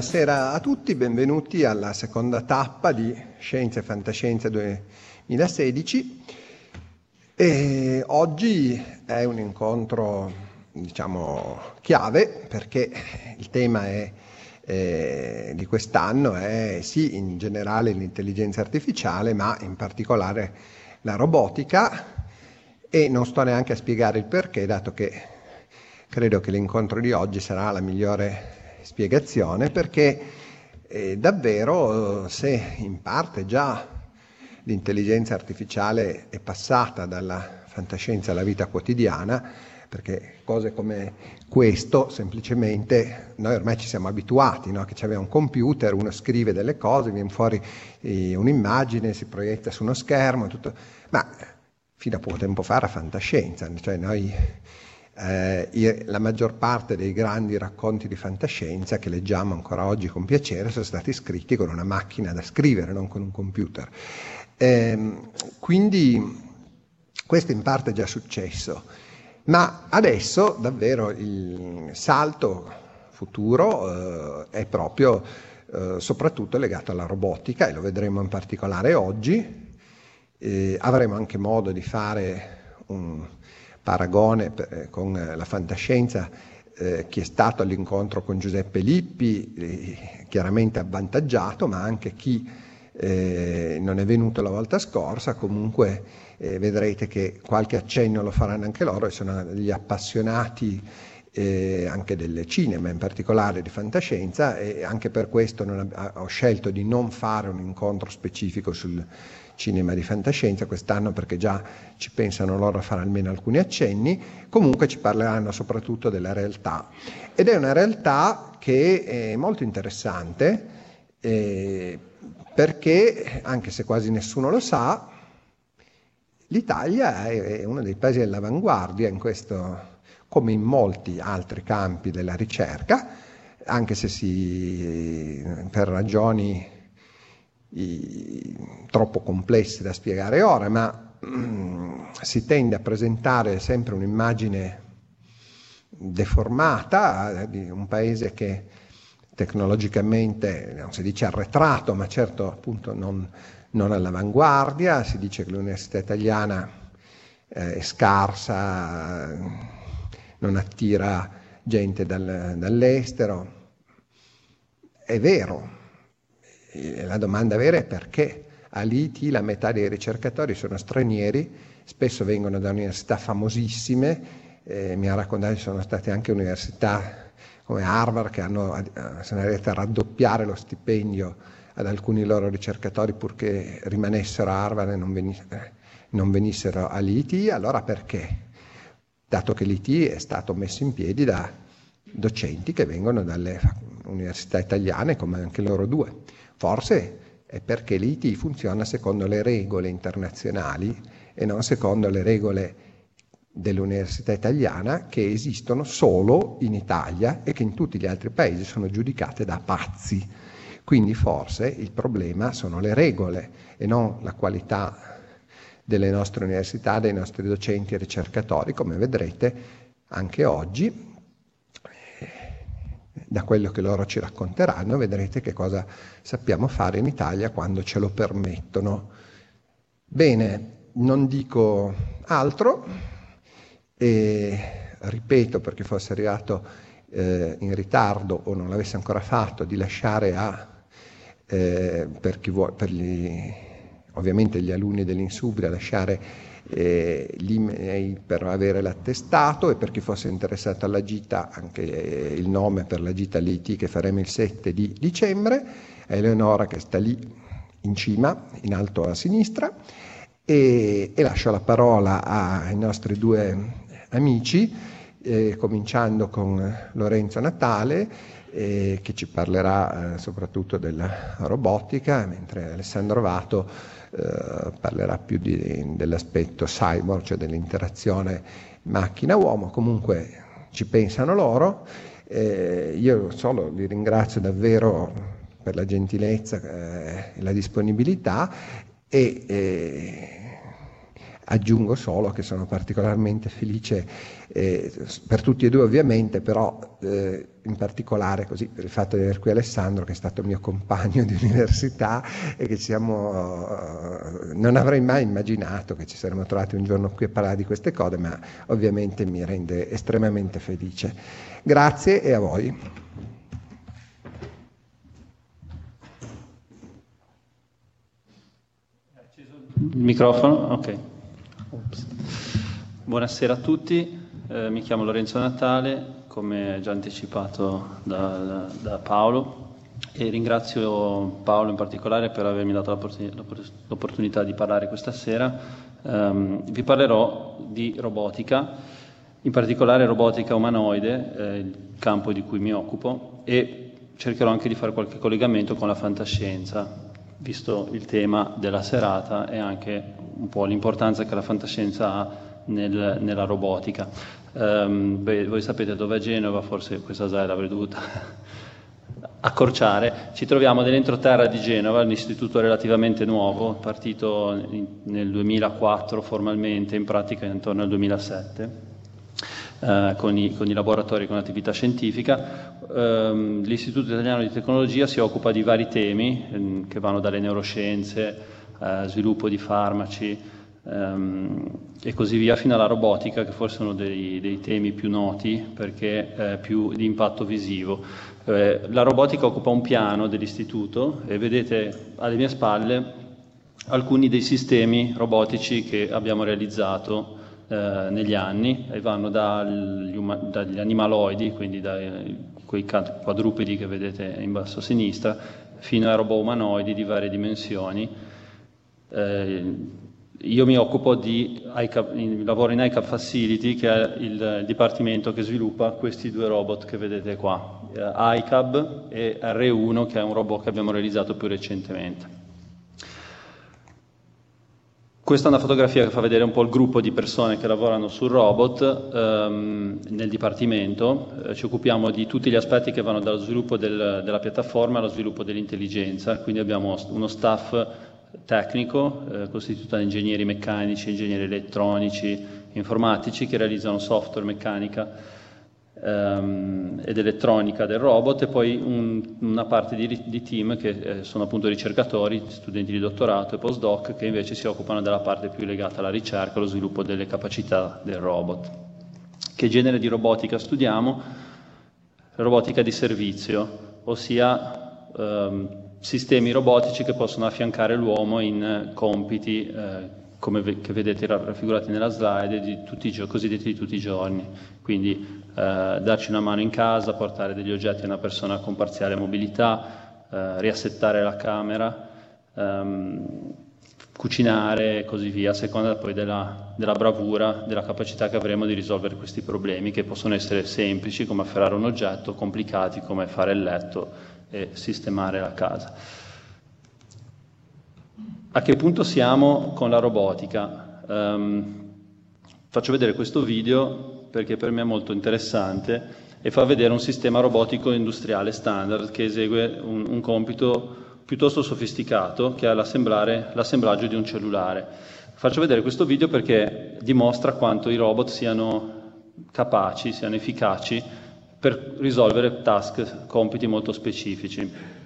Buonasera a tutti, benvenuti alla seconda tappa di Scienze e Fantascienza 2016. E oggi è un incontro, diciamo, chiave perché il tema è, eh, di quest'anno è sì in generale l'intelligenza artificiale, ma in particolare la robotica e non sto neanche a spiegare il perché, dato che credo che l'incontro di oggi sarà la migliore spiegazione perché eh, davvero se in parte già l'intelligenza artificiale è passata dalla fantascienza alla vita quotidiana, perché cose come questo semplicemente noi ormai ci siamo abituati, no? che c'è un computer, uno scrive delle cose, viene fuori eh, un'immagine, si proietta su uno schermo, tutto. ma fino a poco tempo fa era fantascienza, cioè noi eh, i- la maggior parte dei grandi racconti di fantascienza che leggiamo ancora oggi con piacere sono stati scritti con una macchina da scrivere, non con un computer. Ehm, quindi questo in parte è già successo, ma adesso davvero il salto futuro eh, è proprio eh, soprattutto legato alla robotica e lo vedremo in particolare oggi. Eh, avremo anche modo di fare un paragone per- con la fantascienza. eh, chi è stato all'incontro con Giuseppe Lippi, eh, chiaramente avvantaggiato, ma anche chi eh, non è venuto la volta scorsa, comunque eh, vedrete che qualche accenno lo faranno anche loro e sono degli appassionati eh, anche del cinema, in particolare di fantascienza, e anche per questo ab- ho scelto di non fare un incontro specifico sul cinema di fantascienza quest'anno perché già ci pensano loro a fare almeno alcuni accenni, comunque ci parleranno soprattutto della realtà. Ed è una realtà che è molto interessante eh, perché, anche se quasi nessuno lo sa, l'Italia è uno dei paesi all'avanguardia in questo, come in molti altri campi della ricerca, anche se si, per ragioni i- troppo complesse da spiegare ora, ma mm, si tende a presentare sempre un'immagine deformata eh, di un paese che tecnologicamente non si dice arretrato, ma certo appunto non, non all'avanguardia, si dice che l'università italiana eh, è scarsa, non attira gente dal- dall'estero. È vero, la domanda vera è perché all'IT la metà dei ricercatori sono stranieri, spesso vengono da università famosissime, eh, mi ha raccontato che sono state anche università come Harvard che hanno, eh, sono arrivate a raddoppiare lo stipendio ad alcuni loro ricercatori purché rimanessero a Harvard e non, veni- eh, non venissero all'IT, allora perché? dato che l'IT è stato messo in piedi da docenti che vengono dalle università italiane come anche loro due. Forse è perché l'IT funziona secondo le regole internazionali e non secondo le regole dell'università italiana che esistono solo in Italia e che in tutti gli altri paesi sono giudicate da pazzi. Quindi forse il problema sono le regole e non la qualità delle nostre università, dei nostri docenti e ricercatori, come vedrete anche oggi da quello che loro ci racconteranno, vedrete che cosa sappiamo fare in Italia quando ce lo permettono. Bene, non dico altro e ripeto perché fosse arrivato eh, in ritardo o non l'avesse ancora fatto di lasciare a, eh, per, vuole, per gli, ovviamente gli alunni dell'Insubria, lasciare eh, l'email per avere l'attestato e per chi fosse interessato alla gita anche eh, il nome per la gita LIT che faremo il 7 di dicembre, Eleonora che sta lì in cima, in alto a sinistra, e, e lascio la parola ai nostri due amici, eh, cominciando con Lorenzo Natale, eh, che ci parlerà eh, soprattutto della robotica, mentre Alessandro Vato eh, parlerà più di, dell'aspetto cyborg, cioè dell'interazione macchina-uomo, comunque ci pensano loro. Eh, io solo li ringrazio davvero per la gentilezza eh, e la disponibilità e eh, Aggiungo solo che sono particolarmente felice eh, per tutti e due ovviamente, però eh, in particolare così, per il fatto di aver qui Alessandro che è stato mio compagno di università e che siamo, uh, non avrei mai immaginato che ci saremmo trovati un giorno qui a parlare di queste cose, ma ovviamente mi rende estremamente felice. Grazie e a voi. Il microfono? Ok. Buonasera a tutti, eh, mi chiamo Lorenzo Natale, come già anticipato da, da, da, Paolo e ringrazio Paolo in particolare per avermi dato l'opportunità di parlare questa sera. Um, vi parlerò di robotica, in particolare robotica umanoide, eh, il campo di cui mi occupo e cercherò anche di fare qualche collegamento con la fantascienza, visto il tema della serata e anche un po' l'importanza che la fantascienza ha nel, nella robotica. Um, beh, voi sapete dove è Genova, forse questa slide l'avrei dovuta accorciare. Ci troviamo nell'entroterra di Genova, un istituto relativamente nuovo, partito nel 2004 formalmente, in pratica intorno al 2007. Uh, con, i, con, i, laboratori con attività scientifica. Um, L'Istituto Italiano di Tecnologia si occupa di vari temi um, che vanno dalle neuroscienze eh, sviluppo di farmaci ehm, e così via, fino alla robotica, che forse è uno dei, dei temi più noti perché è più di impatto visivo. Eh, la robotica occupa un piano dell'istituto e vedete alle mie spalle alcuni dei sistemi robotici che abbiamo realizzato eh, negli anni e vanno dagli, dagli animaloidi, quindi dai quei quadrupedi che vedete in basso a sinistra, fino a robot umanoidi di varie dimensioni eh, io mi occupo di ICAP, lavoro in ICAP Facility, che è il dipartimento che sviluppa questi due robot che vedete qua, eh, ICAB e R1, che è un robot che abbiamo realizzato più recentemente. Questa è una fotografia che fa vedere un po' il gruppo di persone che lavorano sul robot ehm, nel dipartimento. Eh, ci occupiamo di tutti gli aspetti che vanno dallo sviluppo del, della piattaforma allo sviluppo dell'intelligenza, quindi abbiamo uno staff tecnico eh, costituito da ingegneri meccanici, ingegneri elettronici, informatici che realizzano software, meccanica ehm, ed elettronica del robot e poi un, una parte di, di, team che eh, sono appunto ricercatori, studenti di dottorato e postdoc che invece si occupano della parte più legata alla ricerca allo sviluppo delle capacità del robot. Che genere di robotica studiamo? Robotica di servizio, ossia ehm, sistemi robotici che possono affiancare l'uomo in eh, compiti eh, come ve- vedete raffigurati nella slide, di tutti i cosiddetti di tutti i giorni. Quindi darci una mano in casa, portare degli oggetti a una persona con parziale mobilità, eh, riassettare la camera, ehm, cucinare e così via, a seconda poi della, della, bravura, della capacità che avremo di risolvere questi problemi, che possono essere semplici come afferrare un oggetto, complicati come fare il letto e sistemare la casa. A che punto siamo con la robotica? Um, faccio vedere questo video perché per me è molto interessante e fa vedere un sistema robotico industriale standard che esegue un, un compito piuttosto sofisticato che è l'assemblaggio di un cellulare. Faccio vedere questo video perché dimostra quanto i robot siano capaci, siano efficaci per risolvere task, compiti molto specifici.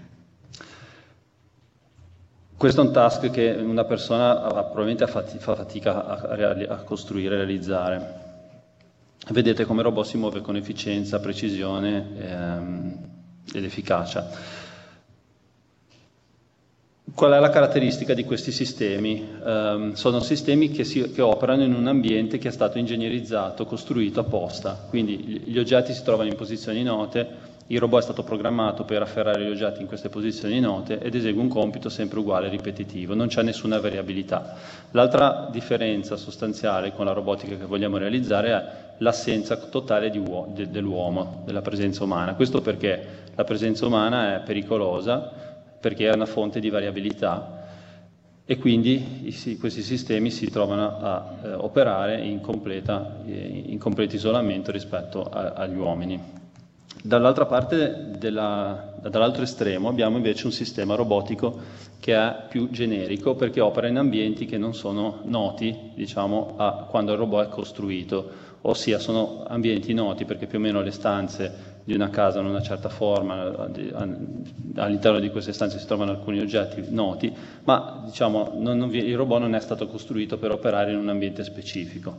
Questo è un task che una persona probabilmente fa fatica a costruire e realizzare. Vedete come il robot si muove con efficienza, precisione ehm, ed efficacia. Qual è la caratteristica di questi sistemi? Um, sono sistemi che, si, che, operano in un ambiente che è stato ingegnerizzato, costruito apposta, quindi gli oggetti si trovano in posizioni note, il robot è stato programmato per afferrare gli oggetti in queste posizioni note ed esegue un compito sempre uguale e ripetitivo, non c'è nessuna variabilità. L'altra differenza sostanziale con la robotica che vogliamo realizzare è l'assenza totale de- dell'uomo, della presenza umana. Questo perché la presenza umana è pericolosa, perché è una fonte di variabilità e quindi questi sistemi si trovano a eh, operare in, completa, eh, in, completo isolamento rispetto a, agli uomini. Dall'altra parte, della, dall'altro estremo, abbiamo invece un sistema robotico che è più generico perché opera in ambienti che non sono noti diciamo, a quando il robot è costruito, ossia sono ambienti noti perché più o meno le stanze di una casa in una certa forma, all'interno di queste stanze si trovano alcuni oggetti noti, ma diciamo, non, non, il robot non è stato costruito per operare in un ambiente specifico.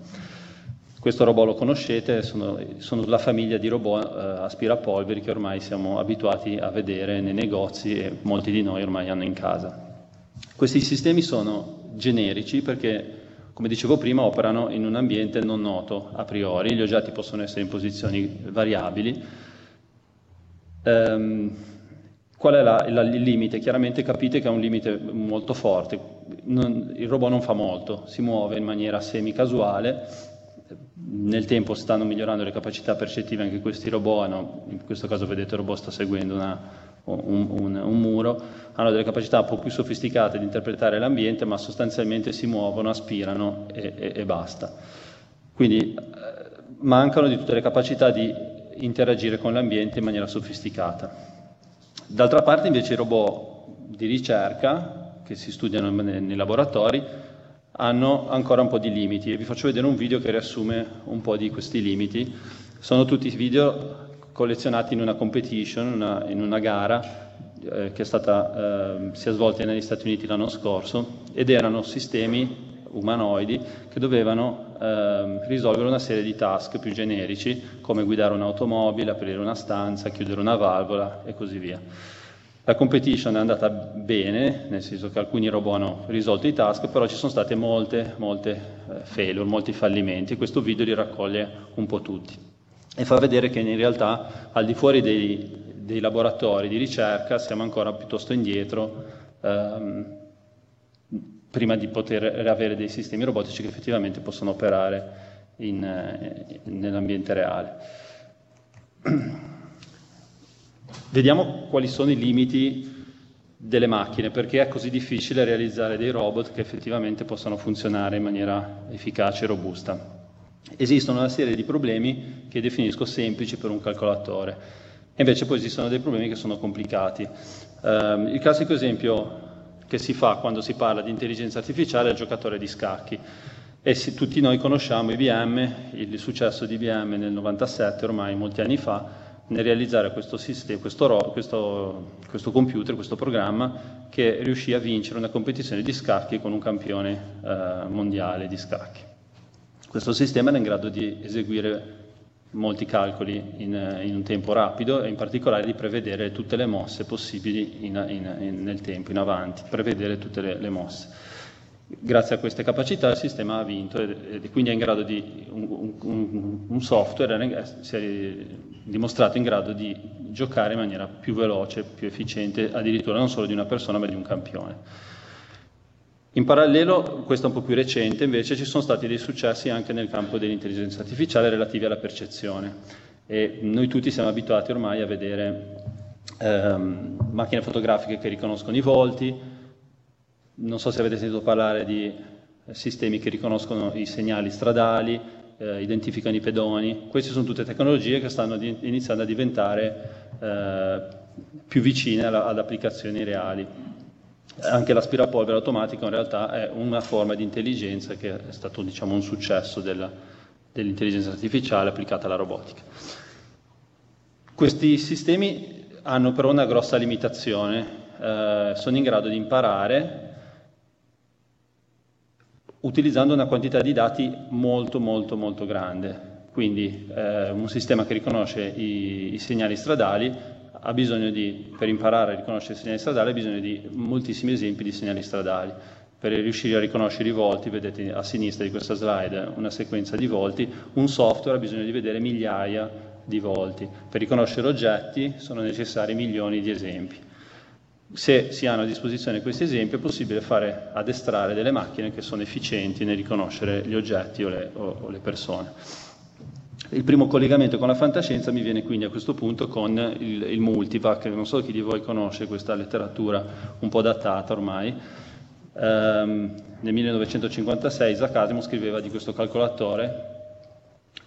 Questo robot lo conoscete, sono, sono la famiglia di robot eh, aspirapolveri che ormai siamo abituati a vedere nei negozi e molti di noi ormai hanno in casa. Questi sistemi sono generici perché come dicevo prima, operano in un ambiente non noto a priori, gli oggetti possono essere in posizioni variabili, Um, qual è la, la, il limite? Chiaramente capite che è un limite molto forte. Non, il robot non fa molto, si muove in maniera semi-casuale. Nel tempo stanno migliorando le capacità percettive anche questi robot, hanno, in questo caso vedete il robot sta seguendo una, un, un, un, muro, hanno delle capacità un po' più sofisticate di interpretare l'ambiente, ma sostanzialmente si muovono, aspirano e, e, e basta. Quindi eh, mancano di tutte le capacità di interagire con l'ambiente in maniera sofisticata. D'altra parte invece i robot di ricerca che si studiano nei laboratori hanno ancora un po' di limiti e vi faccio vedere un video che riassume un po' di questi limiti. Sono tutti video collezionati in una competition, una, in una gara eh, che è stata, eh, si è svolta negli Stati Uniti l'anno scorso ed erano sistemi umanoidi che dovevano eh, risolvere una serie di task più generici come guidare un'automobile, aprire una stanza, chiudere una valvola e così via. La competition è andata bene, nel senso che alcuni robot hanno risolto i task, però ci sono state molte, molte eh, failure, molti fallimenti. Questo video li raccoglie un po' tutti e fa vedere che in realtà al di fuori dei, dei laboratori di ricerca siamo ancora piuttosto indietro ehm, prima di poter avere dei sistemi robotici che effettivamente possono operare in, eh, nell'ambiente reale. Vediamo quali sono i limiti delle macchine, perché è così difficile realizzare dei robot che effettivamente possano funzionare in maniera efficace e robusta. Esistono una serie di problemi che definisco semplici per un calcolatore, e invece poi esistono dei problemi che sono complicati. Um, il classico esempio che si fa quando si parla di intelligenza artificiale al giocatore di scacchi. E se, tutti noi conosciamo IBM, il successo di IBM nel 97, ormai molti anni fa, nel realizzare questo, sistema, questo, questo, questo, computer, questo programma, che riuscì a vincere una competizione di scacchi con un campione eh, mondiale di scacchi. Questo sistema era in grado di eseguire molti calcoli in, in, un tempo rapido e in particolare di prevedere tutte le mosse possibili in, in, nel tempo, in avanti, prevedere tutte le, le, mosse. Grazie a queste capacità il sistema ha vinto e, e quindi è in grado di, un, un, un software si è dimostrato in grado di giocare in maniera più veloce, più efficiente, addirittura non solo di una persona ma di un campione. In parallelo, questo è un po' più recente, invece ci sono stati dei successi anche nel campo dell'intelligenza artificiale relativi alla percezione e noi tutti siamo abituati ormai a vedere ehm, macchine fotografiche che riconoscono i volti, non so se avete sentito parlare di sistemi che riconoscono i segnali stradali, eh, identificano i pedoni, queste sono tutte tecnologie che stanno di- iniziando a diventare eh, più vicine alla- ad applicazioni reali. Anche l'aspirapolvere automatico in realtà è una forma di intelligenza che è stato diciamo, un successo della, dell'intelligenza artificiale applicata alla robotica. Questi sistemi hanno però una grossa limitazione, eh, sono in grado di imparare utilizzando una quantità di dati molto molto molto grande. Quindi eh, un sistema che riconosce i, i segnali stradali ha bisogno di, per imparare a riconoscere i segnali stradali, ha bisogno di moltissimi esempi di segnali stradali. Per riuscire a riconoscere i volti, vedete a sinistra di questa slide una sequenza di volti, un software ha bisogno di vedere migliaia di volti. Per riconoscere oggetti sono necessari milioni di esempi. Se si hanno a disposizione questi esempi è possibile fare addestrare delle macchine che sono efficienti nel riconoscere gli oggetti o le, o, o le persone. Il primo collegamento con la fantascienza mi viene quindi a questo punto con il, il multivac, non so chi di voi conosce questa letteratura un po' datata ormai. Um, nel 1956 Isaac Asimov scriveva di questo calcolatore,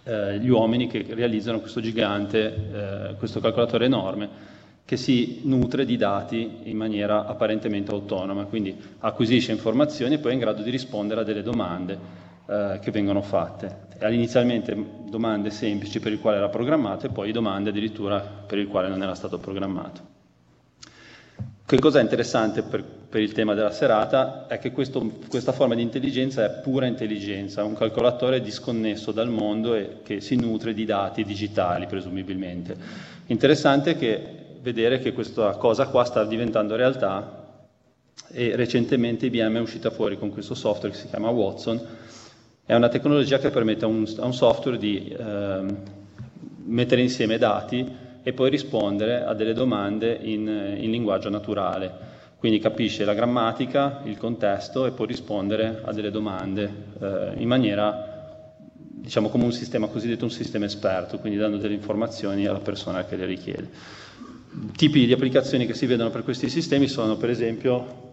eh, gli uomini che realizzano questo gigante, eh, questo calcolatore enorme, che si nutre di dati in maniera apparentemente autonoma, quindi acquisisce informazioni e poi è in grado di rispondere a delle domande eh, che vengono fatte. Inizialmente domande semplici per il quale era programmato e poi domande addirittura per il quale non era stato programmato. Che cosa è interessante per, per, il tema della serata è che questo, questa forma di intelligenza è pura intelligenza, un calcolatore disconnesso dal mondo e che si nutre di dati digitali, presumibilmente. Interessante che vedere che questa cosa qua sta diventando realtà e recentemente IBM è uscita fuori con questo software che si chiama Watson, è una tecnologia che permette a un, a un software di eh, mettere insieme dati e poi rispondere a delle domande in, in linguaggio naturale. Quindi capisce la grammatica, il contesto e può rispondere a delle domande eh, in maniera, diciamo, come un sistema cosiddetto un sistema esperto, quindi dando delle informazioni alla persona che le richiede. Tipi di applicazioni che si vedono per questi sistemi sono, per esempio,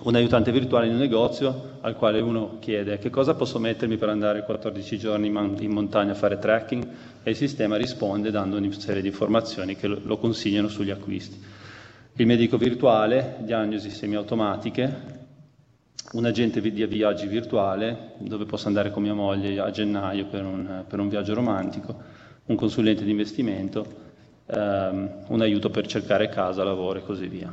un aiutante virtuale in un negozio al quale uno chiede che cosa posso mettermi per andare 14 giorni in montagna a fare trekking e il sistema risponde dando una serie di informazioni che lo consigliano sugli acquisti. Il medico virtuale, diagnosi semiautomatiche, un agente di viaggi virtuale dove posso andare con mia moglie a gennaio per un, per un viaggio romantico, un consulente di investimento, ehm, un aiuto per cercare casa, lavoro e così via.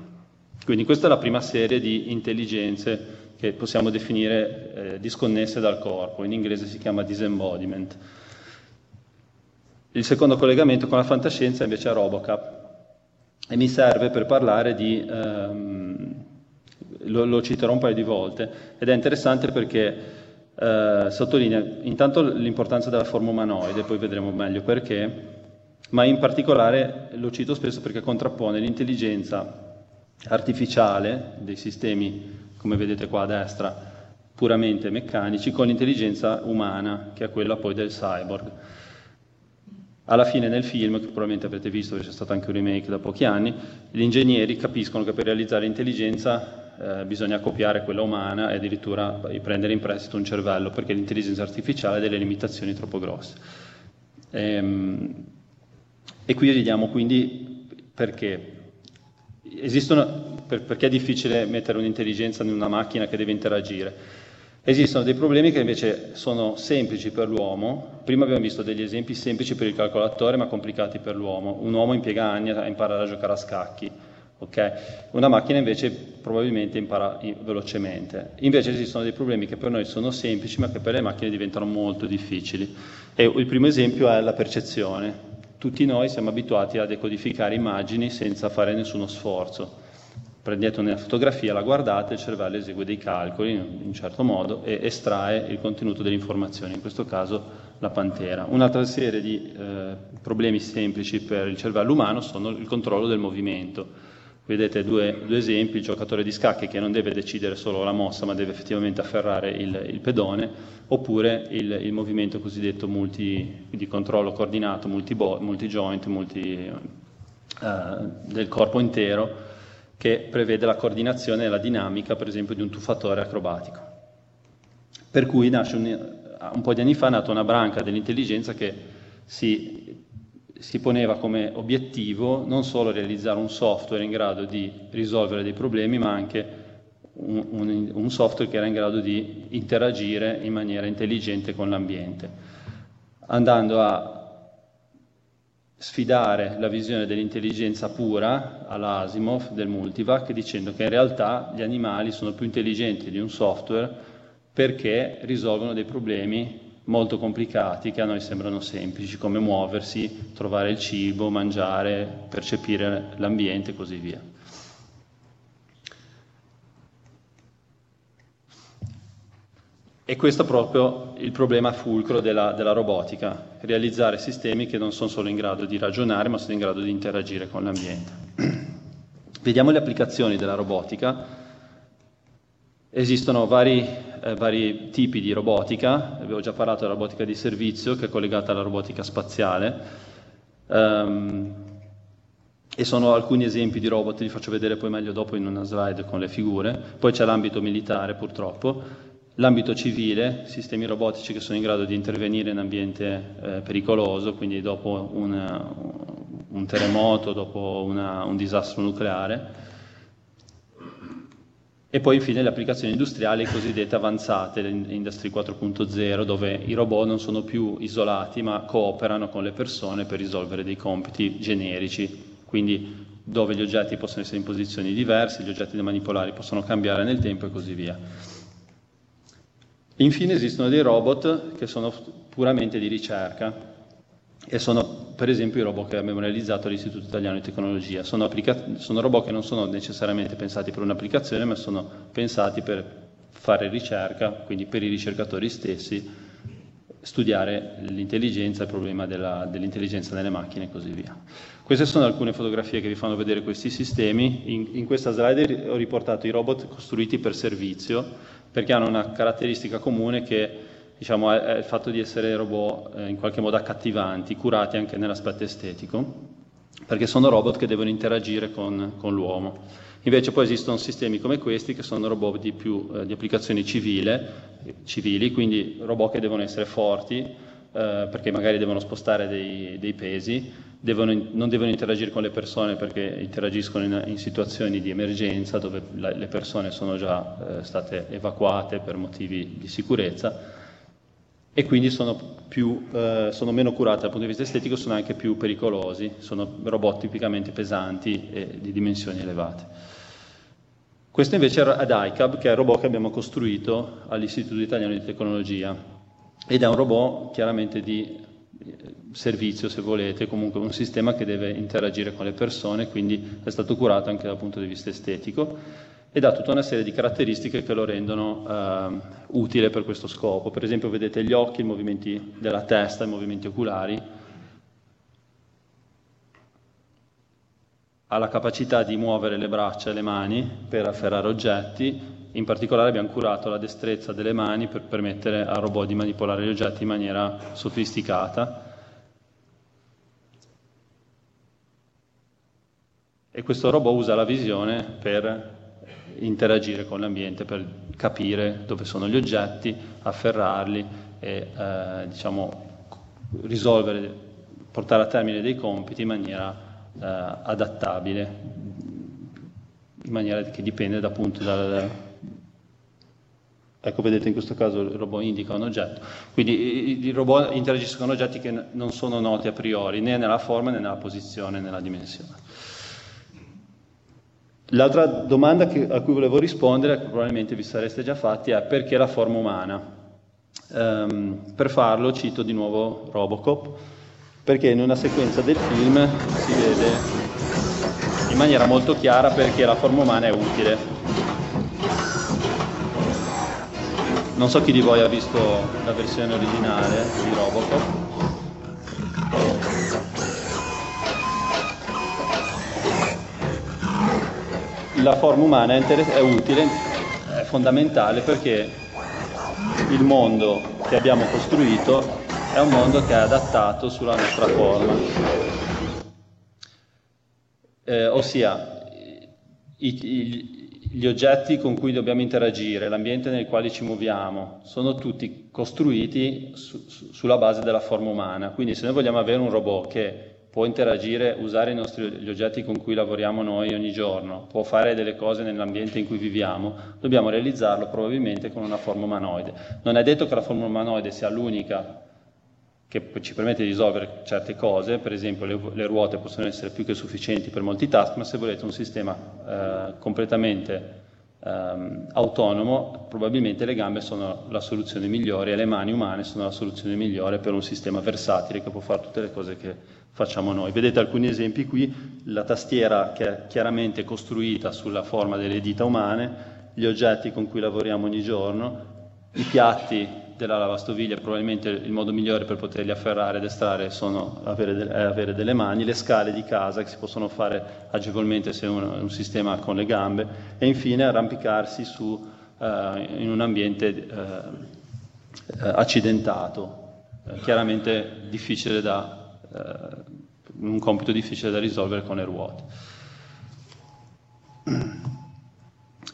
Quindi questa è la prima serie di intelligenze che possiamo definire eh, disconnesse dal corpo, in inglese si chiama disembodiment. Il secondo collegamento con la fantascienza invece è Robocap e mi serve per parlare di, ehm, lo, lo, citerò un paio di volte, ed è interessante perché eh, sottolinea intanto l'importanza della forma umanoide, poi vedremo meglio perché, ma in particolare lo cito spesso perché contrappone l'intelligenza artificiale dei sistemi, come vedete qua a destra, puramente meccanici, con l'intelligenza umana, che è quella poi del cyborg. Alla fine nel film, che probabilmente avrete visto c'è stato anche un remake da pochi anni, gli ingegneri capiscono che per realizzare l'intelligenza eh, bisogna copiare quella umana e addirittura prendere in prestito un cervello, perché l'intelligenza artificiale ha delle limitazioni troppo grosse. Ehm, e qui vediamo quindi perché esistono, per, perché è difficile mettere un'intelligenza in una macchina che deve interagire? Esistono dei problemi che invece sono semplici per l'uomo. Prima abbiamo visto degli esempi semplici per il calcolatore, ma complicati per l'uomo. Un uomo impiega anni a imparare a giocare a scacchi. Okay? Una macchina invece probabilmente impara velocemente. Invece esistono dei problemi che per noi sono semplici, ma che per le macchine diventano molto difficili. E il primo esempio è la percezione. Tutti noi siamo abituati a decodificare immagini senza fare nessuno sforzo. Prendete una fotografia, la guardate, il cervello esegue dei calcoli in un certo modo e estrae il contenuto delle informazioni, in questo caso la pantera. Un'altra serie di eh, problemi semplici per il cervello umano sono il controllo del movimento. Vedete due, due, esempi, il giocatore di scacchi che non deve decidere solo la mossa ma deve effettivamente afferrare il, il pedone, oppure il, il, movimento cosiddetto multi, di controllo coordinato, multi-joint, multi, uh, del corpo intero, che prevede la coordinazione e la dinamica, per esempio, di un tuffatore acrobatico. Per cui nasce un, un po' di anni fa è nata una branca dell'intelligenza che si si poneva come obiettivo non solo realizzare un software in grado di risolvere dei problemi, ma anche un, un, un, software che era in grado di interagire in maniera intelligente con l'ambiente, andando a sfidare la visione dell'intelligenza pura all'Asimov del multivac, dicendo che in realtà gli animali sono più intelligenti di un software perché risolvono dei problemi molto complicati che a noi sembrano semplici, come muoversi, trovare il cibo, mangiare, percepire l'ambiente e così via. E questo è proprio il problema fulcro della, della, robotica, realizzare sistemi che non sono solo in grado di ragionare, ma sono in grado di interagire con l'ambiente. Vediamo le applicazioni della robotica. Esistono vari eh, vari tipi di robotica, avevo già parlato della robotica di servizio che è collegata alla robotica spaziale. Um, e sono alcuni esempi di robot, li faccio vedere poi meglio dopo in una slide con le figure, poi c'è l'ambito militare purtroppo, l'ambito civile, sistemi robotici che sono in grado di intervenire in ambiente eh, pericoloso, quindi dopo una, un terremoto, dopo una, un disastro nucleare, e poi infine le applicazioni industriali cosiddette avanzate, l'Industry 4.0, dove i robot non sono più isolati ma cooperano con le persone per risolvere dei compiti generici, quindi dove gli oggetti possono essere in posizioni diverse, gli oggetti da manipolare possono cambiare nel tempo e così via. Infine esistono dei robot che sono puramente di ricerca, e sono per esempio i robot che abbiamo realizzato all'Istituto Italiano di Tecnologia. Sono, applica- sono robot che non sono necessariamente pensati per un'applicazione, ma sono pensati per fare ricerca, quindi per i ricercatori stessi, studiare l'intelligenza, il problema della, dell'intelligenza nelle macchine e così via. Queste sono alcune fotografie che vi fanno vedere questi sistemi. In, in questa slide ho riportato i robot costruiti per servizio, perché hanno una caratteristica comune che diciamo, è, il fatto di essere robot eh, in qualche modo accattivanti, curati anche nell'aspetto estetico, perché sono robot che devono interagire con, con l'uomo. Invece poi esistono sistemi come questi che sono robot di, più, eh, di applicazioni civile, civili, quindi robot che devono essere forti, eh, perché magari devono spostare dei, dei pesi, devono, non devono interagire con le persone perché interagiscono in, in situazioni di emergenza dove la, le persone sono già eh, state evacuate per motivi di sicurezza e quindi sono, più, eh, sono, meno curati dal punto di vista estetico, sono anche più pericolosi, sono robot tipicamente pesanti e di dimensioni elevate. Questo invece è ICAB, che è il robot che abbiamo costruito all'Istituto Italiano di Tecnologia ed è un robot chiaramente di eh, servizio, se volete, comunque un sistema che deve interagire con le persone, quindi è stato curato anche dal punto di vista estetico ed ha tutta una serie di caratteristiche che lo rendono eh, utile per questo scopo. Per esempio vedete gli occhi, i movimenti della testa, i movimenti oculari, ha la capacità di muovere le braccia e le mani per afferrare oggetti, in particolare abbiamo curato la destrezza delle mani per permettere al robot di manipolare gli oggetti in maniera sofisticata. E questo robot usa la visione per interagire con l'ambiente per capire dove sono gli oggetti, afferrarli e eh, diciamo, risolvere, portare a termine dei compiti in maniera eh, adattabile, in maniera che dipende appunto dal, Ecco, vedete in questo caso il robot indica un oggetto. Quindi i robot interagiscono con oggetti che non sono noti a priori, né nella forma né nella posizione né nella dimensione. L'altra domanda che, a cui volevo rispondere, che probabilmente vi sareste già fatti, è perché la forma umana? Um, per farlo cito di nuovo Robocop, perché in una sequenza del film si vede in maniera molto chiara perché la forma umana è utile. Non so chi di voi ha visto la versione originale di Robocop. La forma umana è, è utile, è fondamentale perché il mondo che abbiamo costruito è un mondo che è adattato sulla nostra forma. Eh, ossia, i, i, gli oggetti con cui dobbiamo interagire, l'ambiente nel quale ci muoviamo, sono tutti costruiti su, su, sulla base della forma umana. Quindi se noi vogliamo avere un robot che può interagire, usare nostri, gli oggetti con cui lavoriamo noi ogni giorno, può fare delle cose nell'ambiente in cui viviamo, dobbiamo realizzarlo probabilmente con una forma umanoide. Non è detto che la forma umanoide sia l'unica che ci permette di risolvere certe cose, per esempio le, le, ruote possono essere più che sufficienti per molti task, ma se volete un sistema eh, completamente eh, autonomo, probabilmente le gambe sono la soluzione migliore e le mani umane sono la soluzione migliore per un sistema versatile che può fare tutte le cose che facciamo noi. Vedete alcuni esempi qui, la tastiera che è chiaramente costruita sulla forma delle dita umane, gli oggetti con cui lavoriamo ogni giorno, i piatti della lavastoviglie probabilmente il modo migliore per poterli afferrare ed estrarre sono avere, de- avere, delle mani, le scale di casa che si possono fare agevolmente se è un, un sistema con le gambe e infine arrampicarsi su, uh, in un ambiente uh, accidentato, uh, chiaramente difficile da, un compito difficile da risolvere con le ruote.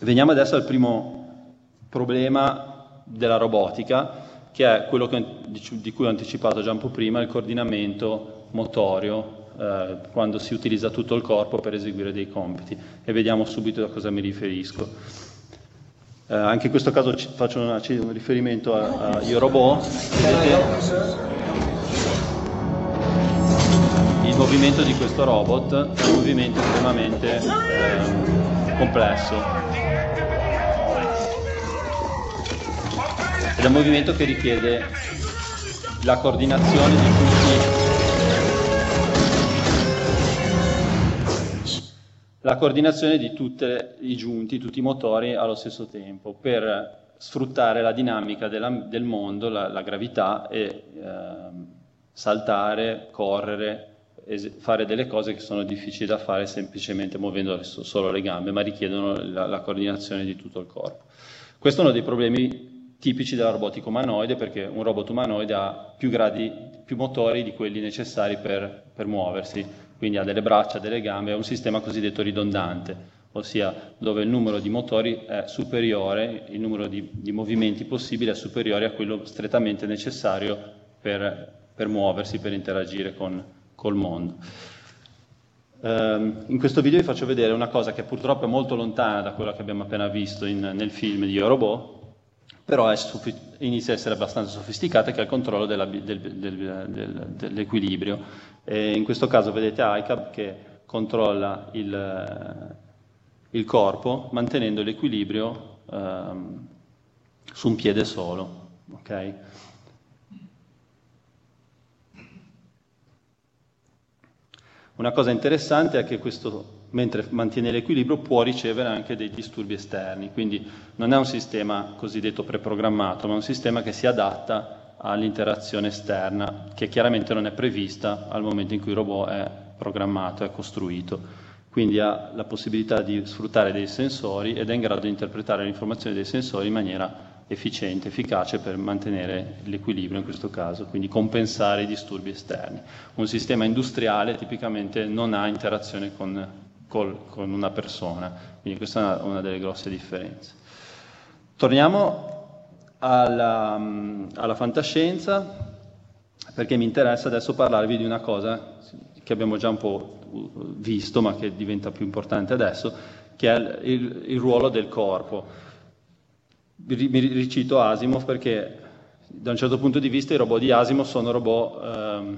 Veniamo adesso al primo problema della robotica, che è quello che, di cui ho anticipato già un po' prima, il coordinamento motorio, eh, quando si utilizza tutto il corpo per eseguire dei compiti. E vediamo subito a cosa mi riferisco. Eh, anche in questo caso faccio una, un riferimento a, a Yorobot. Vedete? Movimento di questo robot è un movimento estremamente eh, complesso. Ed è un movimento che richiede la coordinazione di tutti. La coordinazione di tutti i giunti, tutti i motori allo stesso tempo per sfruttare la dinamica della, del mondo, la, la gravità e eh, saltare, correre, fare delle cose che sono difficili da fare semplicemente muovendo solo le gambe, ma richiedono la, la coordinazione di tutto il corpo. Questo è uno dei problemi tipici della robotica umanoide, perché un robot umanoide ha più, gradi, più motori di quelli necessari per, per muoversi, quindi ha delle braccia, delle gambe, è un sistema cosiddetto ridondante, ossia dove il numero di motori è superiore, il numero di, di movimenti possibili è superiore a quello strettamente necessario per, per muoversi, per interagire con, col mondo. Um, in questo video vi faccio vedere una cosa che purtroppo è molto lontana da quella che abbiamo appena visto in, nel film di Yorobot, però suffi- inizia a essere abbastanza sofisticata, che è il controllo della, del, del, del, dell'equilibrio. E in questo caso vedete ICAB che controlla il, il corpo mantenendo l'equilibrio um, su un piede solo. Okay? Una cosa interessante è che questo mentre mantiene l'equilibrio può ricevere anche dei disturbi esterni, quindi non è un sistema cosiddetto preprogrammato, ma un sistema che si adatta all'interazione esterna, che chiaramente non è prevista al momento in cui il robot è programmato, è costruito. Quindi ha la possibilità di sfruttare dei sensori ed è in grado di interpretare le informazioni dei sensori in maniera efficiente, efficace per mantenere l'equilibrio in questo caso, quindi compensare i disturbi esterni. Un sistema industriale tipicamente non ha interazione con col, con una persona, quindi questa è una, una delle grosse differenze. Torniamo alla, alla fantascienza, perché mi interessa adesso parlarvi di una cosa che abbiamo già un po' visto, ma che diventa più importante adesso, che è il, il ruolo del corpo. Mi ricito Asimov perché da un certo punto di vista i robot di Asimov sono robot ehm,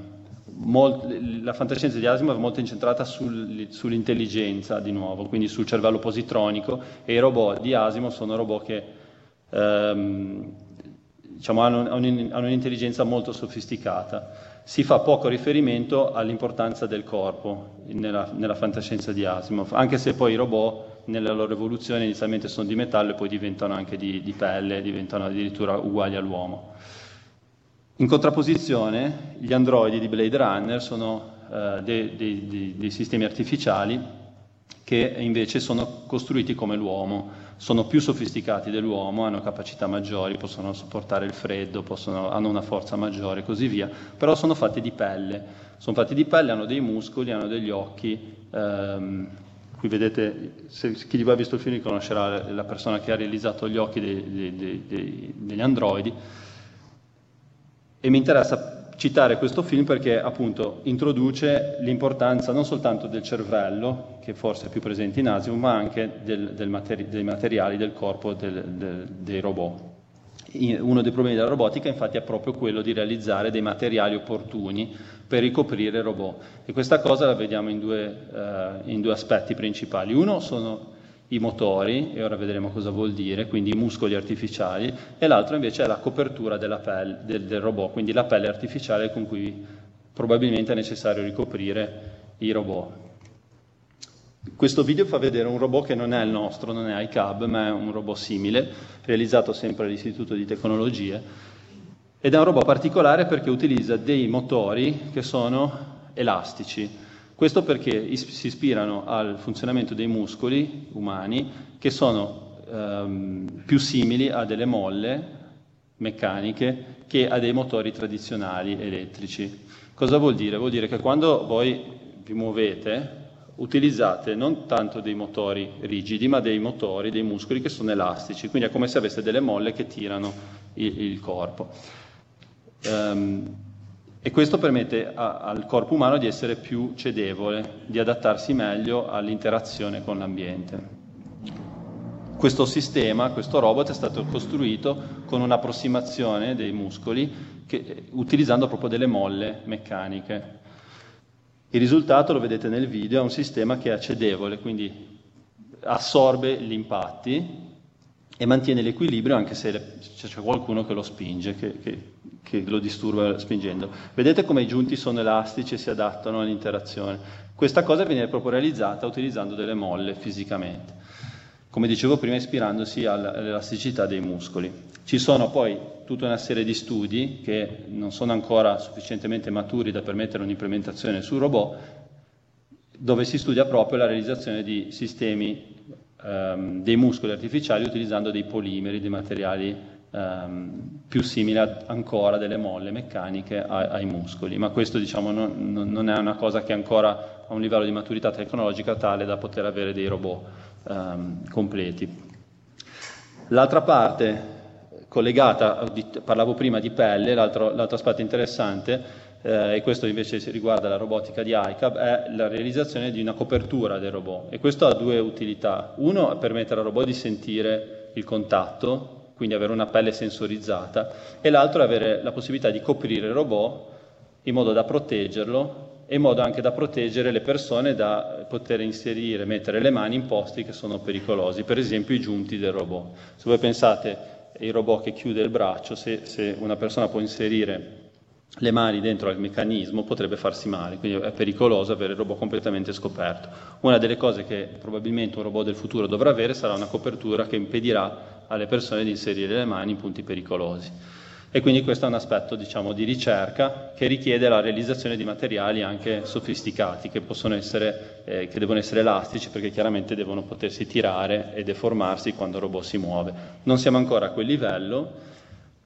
Molt, la fantascienza di Asimov è molto incentrata sul, sull'intelligenza, di nuovo, quindi sul cervello positronico, e i robot di Asimov sono robot che ehm, diciamo, hanno, hanno, un'intelligenza molto sofisticata. Si fa poco riferimento all'importanza del corpo nella, nella fantascienza di Asimov, anche se poi i robot nella loro evoluzione inizialmente sono di metallo e poi diventano anche di, di pelle, diventano addirittura uguali all'uomo. In contrapposizione, gli androidi di Blade Runner sono dei, dei, dei, dei sistemi artificiali che invece sono costruiti come l'uomo, sono più sofisticati dell'uomo, hanno capacità maggiori, possono sopportare il freddo, possono, hanno una forza maggiore e così via, però sono fatti di pelle, sono fatti di pelle, hanno dei muscoli, hanno degli occhi. Ehm, qui vedete, se, chi ha visto il film conoscerà la persona che ha realizzato gli occhi dei, dei, dei, degli androidi. E mi interessa citare questo film perché appunto introduce l'importanza non soltanto del cervello, che forse è più presente in Asio, ma anche del, del materi- dei materiali del corpo del, del, dei robot. Uno dei problemi della robotica infatti è proprio quello di realizzare dei materiali opportuni per ricoprire robot e questa cosa la vediamo in due, uh, in due aspetti principali. Uno sono i motori, e ora vedremo cosa vuol dire, quindi i muscoli artificiali, e l'altro invece è la copertura pelle, del, del robot, quindi la pelle artificiale con cui probabilmente è necessario ricoprire i robot. Questo video fa vedere un robot che non è il nostro, non è iCab, ma è un robot simile, realizzato sempre all'Istituto di Tecnologie, ed è un robot particolare perché utilizza dei motori che sono elastici, questo perché si ispirano al funzionamento dei muscoli umani che sono ehm, più simili a delle molle meccaniche che a dei motori tradizionali elettrici. Cosa vuol dire? Vuol dire che quando voi vi muovete utilizzate non tanto dei motori rigidi, ma dei motori, dei muscoli che sono elastici, quindi è come se aveste delle molle che tirano il, il corpo. Um, e questo permette a, al corpo umano di essere più cedevole, di adattarsi meglio all'interazione con l'ambiente. Questo sistema, questo robot è stato costruito con un'approssimazione dei muscoli che, utilizzando proprio delle molle meccaniche. Il risultato, lo vedete nel video, è un sistema che è cedevole, quindi assorbe gli impatti e mantiene l'equilibrio anche se c'è qualcuno che lo spinge, che, che, che, lo disturba spingendo. Vedete come i giunti sono elastici e si adattano all'interazione. Questa cosa viene proprio realizzata utilizzando delle molle fisicamente, come dicevo prima ispirandosi all'elasticità dei muscoli. Ci sono poi tutta una serie di studi che non sono ancora sufficientemente maturi da permettere un'implementazione sul robot, dove si studia proprio la realizzazione di sistemi ehm, dei muscoli artificiali utilizzando dei polimeri, dei materiali ehm, più simili a, ancora delle molle meccaniche ai, ai muscoli. Ma questo diciamo, non, non, è una cosa che ancora ha un livello di maturità tecnologica tale da poter avere dei robot ehm, completi. L'altra parte collegata, parlavo prima di pelle, l'altro, l'altro aspetto interessante eh, e questo invece riguarda la robotica di ICAB, è la realizzazione di una copertura del robot. E questo ha due utilità. Uno, permettere al robot di sentire il contatto, quindi avere una pelle sensorizzata, e l'altro è avere la possibilità di coprire il robot in modo da proteggerlo e in modo anche da proteggere le persone da poter inserire, mettere le mani in posti che sono pericolosi, per esempio i giunti del robot. Se voi pensate il robot che chiude il braccio, se, se una persona può inserire le mani dentro al meccanismo potrebbe farsi male, quindi è pericoloso avere il robot completamente scoperto. Una delle cose che probabilmente un robot del futuro dovrà avere sarà una copertura che impedirà alle persone di inserire le mani in punti pericolosi. E quindi questo è un aspetto diciamo, di ricerca che richiede la realizzazione di materiali anche sofisticati, che, essere, eh, che devono essere elastici perché chiaramente devono potersi tirare e deformarsi quando il robot si muove. Non siamo ancora a quel livello,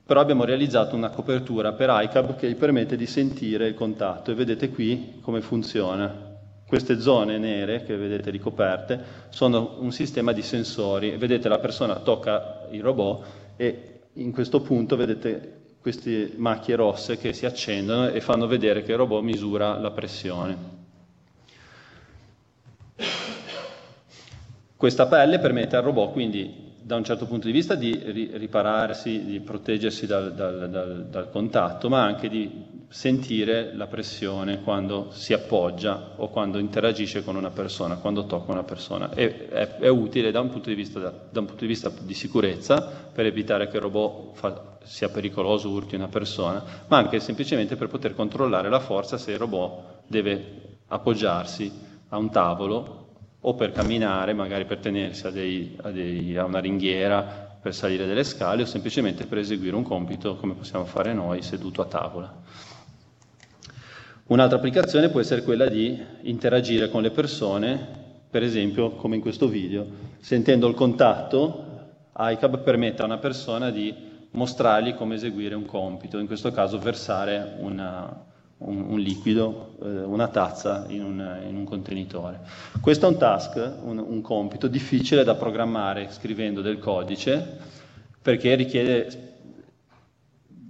però abbiamo realizzato una copertura per iCab che gli permette di sentire il contatto e vedete qui come funziona. Queste zone nere che vedete ricoperte sono un sistema di sensori. Vedete la persona tocca il robot e in questo punto vedete queste macchie rosse che si accendono e fanno vedere che il robot misura la pressione. Questa pelle permette al robot quindi da un certo punto di vista di ripararsi, di proteggersi dal, dal, dal, dal, contatto, ma anche di sentire la pressione quando si appoggia o quando interagisce con una persona, quando tocca una persona. E, è, è, utile da un, vista, da un, punto di vista, di sicurezza per evitare che il robot fa, sia pericoloso, urti una persona, ma anche semplicemente per poter controllare la forza se il robot deve appoggiarsi a un tavolo o per camminare, magari per tenersi a, dei, a, dei, a, una ringhiera, per salire delle scale o semplicemente per eseguire un compito come possiamo fare noi seduto a tavola. Un'altra applicazione può essere quella di interagire con le persone per esempio come in questo video. Sentendo il contatto, iCab permette a una persona di mostrargli come eseguire un compito, in questo caso versare una, un, un, liquido, eh, una tazza in un, in un, contenitore. Questo è un task, un, un compito difficile da programmare scrivendo del codice perché richiede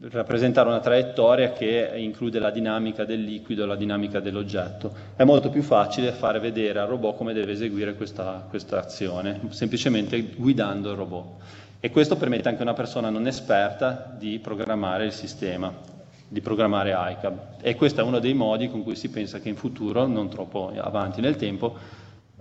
rappresentare una traiettoria che include la dinamica del liquido e la dinamica dell'oggetto. È molto più facile fare vedere al robot come deve eseguire questa, questa azione, semplicemente guidando il robot. E questo permette anche a una persona non esperta di programmare il sistema, di programmare ICAB. E questo è uno dei modi con cui si pensa che in futuro, non troppo avanti nel tempo,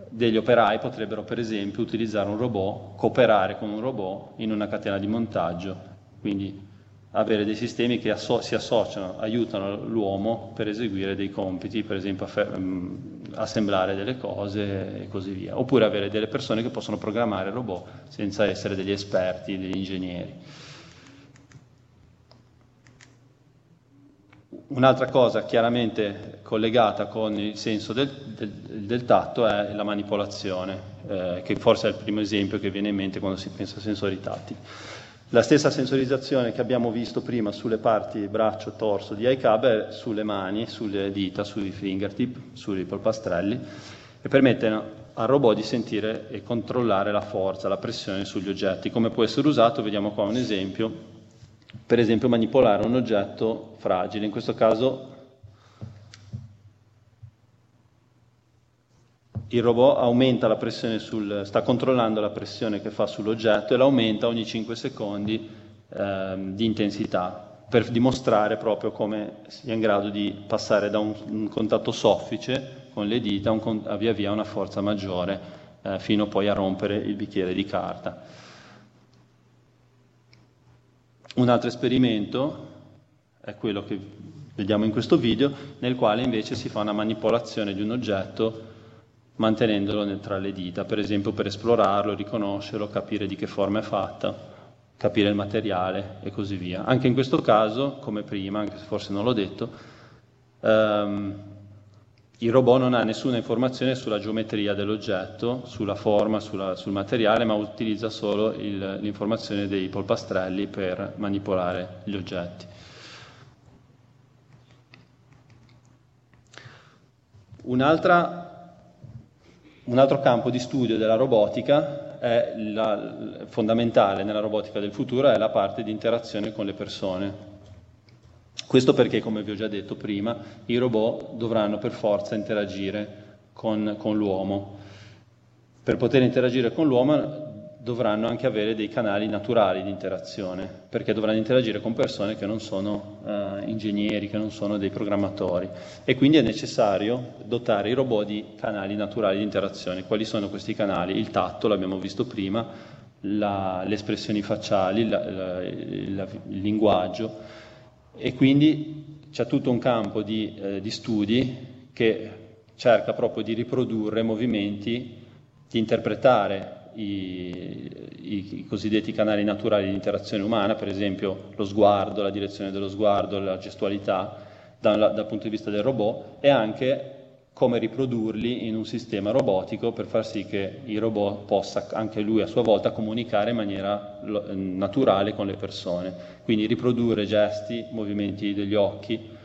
degli operai potrebbero per esempio utilizzare un robot, cooperare con un robot in una catena di montaggio. Quindi avere dei sistemi che asso- si associano, aiutano l'uomo per eseguire dei compiti, per esempio um, assemblare delle cose e così via, oppure avere delle persone che possono programmare robot senza essere degli esperti, degli ingegneri. Un'altra cosa chiaramente collegata con il senso del, del, del tatto è la manipolazione, eh, che forse è il primo esempio che viene in mente quando si pensa a sensori tattili. La stessa sensorizzazione che abbiamo visto prima sulle parti braccio, torso di iCab è sulle mani, sulle dita, sui fingertip, sui polpastrelli e permette al robot di sentire e controllare la forza, la pressione sugli oggetti. Come può essere usato, vediamo qua un esempio, per esempio manipolare un oggetto fragile, in questo caso il robot aumenta la pressione sul, sta controllando la pressione che fa sull'oggetto e l'aumenta ogni 5 secondi eh, di intensità per dimostrare proprio come sia in grado di passare da un, un contatto soffice con le dita un, a via via una forza maggiore eh, fino poi a rompere il bicchiere di carta. Un altro esperimento è quello che vediamo in questo video, nel quale invece si fa una manipolazione di un oggetto mantenendolo tra le dita, per esempio per esplorarlo, riconoscerlo, capire di che forma è fatta, capire il materiale e così via. Anche in questo caso, come prima, anche se forse non l'ho detto, ehm, il robot non ha nessuna informazione sulla geometria dell'oggetto, sulla forma, sulla, sul materiale, ma utilizza solo il, l'informazione dei polpastrelli per manipolare gli oggetti. Un altro campo di studio della robotica la, fondamentale nella robotica del futuro è la parte di interazione con le persone. Questo perché, come vi ho già detto prima, i robot dovranno per forza interagire con, con l'uomo. Per poter interagire con l'uomo dovranno anche avere dei canali naturali di interazione, perché dovranno interagire con persone che non sono uh, ingegneri, che non sono dei programmatori e quindi è necessario dotare i robot di canali naturali di interazione. Quali sono questi canali? Il tatto, l'abbiamo visto prima, la, le espressioni facciali, la, la, il linguaggio e quindi c'è tutto un campo di, eh, di studi che cerca proprio di riprodurre movimenti, di interpretare i, i, i, cosiddetti canali naturali di interazione umana, per esempio lo sguardo, la direzione dello sguardo, la gestualità, da, dal punto di vista del robot, e anche come riprodurli in un sistema robotico per far sì che il robot possa anche lui a sua volta comunicare in maniera naturale con le persone, quindi riprodurre gesti, movimenti degli occhi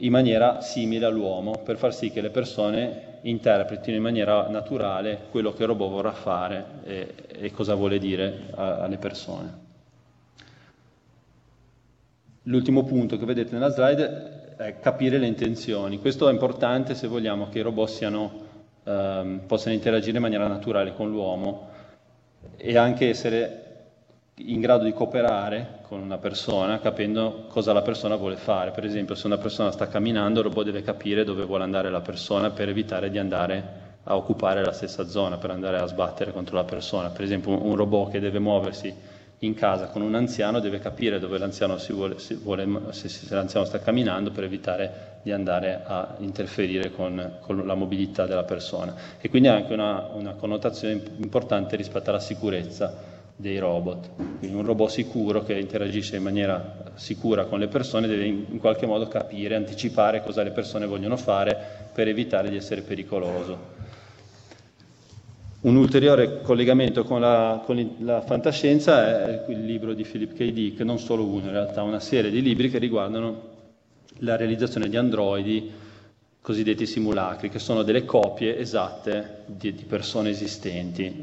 in maniera simile all'uomo per far sì che le persone interpretino in maniera naturale quello che il robot vorrà fare e, e cosa vuole dire a, alle persone. L'ultimo punto che vedete nella slide è capire le intenzioni. Questo è importante se vogliamo che i robot siano, ehm, possano interagire in maniera naturale con l'uomo e anche essere in grado di cooperare con una persona capendo cosa la persona vuole fare. Per esempio, se una persona sta camminando, il robot deve capire dove vuole andare la persona per evitare di andare a occupare la stessa zona, per andare a sbattere contro la persona. Per esempio, un robot che deve muoversi in casa con un anziano deve capire dove l'anziano, si vuole, si vuole, se, se, l'anziano sta camminando per evitare di andare a interferire con, con la mobilità della persona. E quindi ha anche una, una connotazione importante rispetto alla sicurezza dei robot. Quindi un robot sicuro che interagisce in maniera sicura con le persone deve in qualche modo capire, anticipare cosa le persone vogliono fare per evitare di essere pericoloso. Un ulteriore collegamento con la, con la, fantascienza è il libro di Philip K. Dick, non solo uno, in realtà una serie di libri che riguardano la realizzazione di androidi cosiddetti simulacri, che sono delle copie esatte di, di persone esistenti.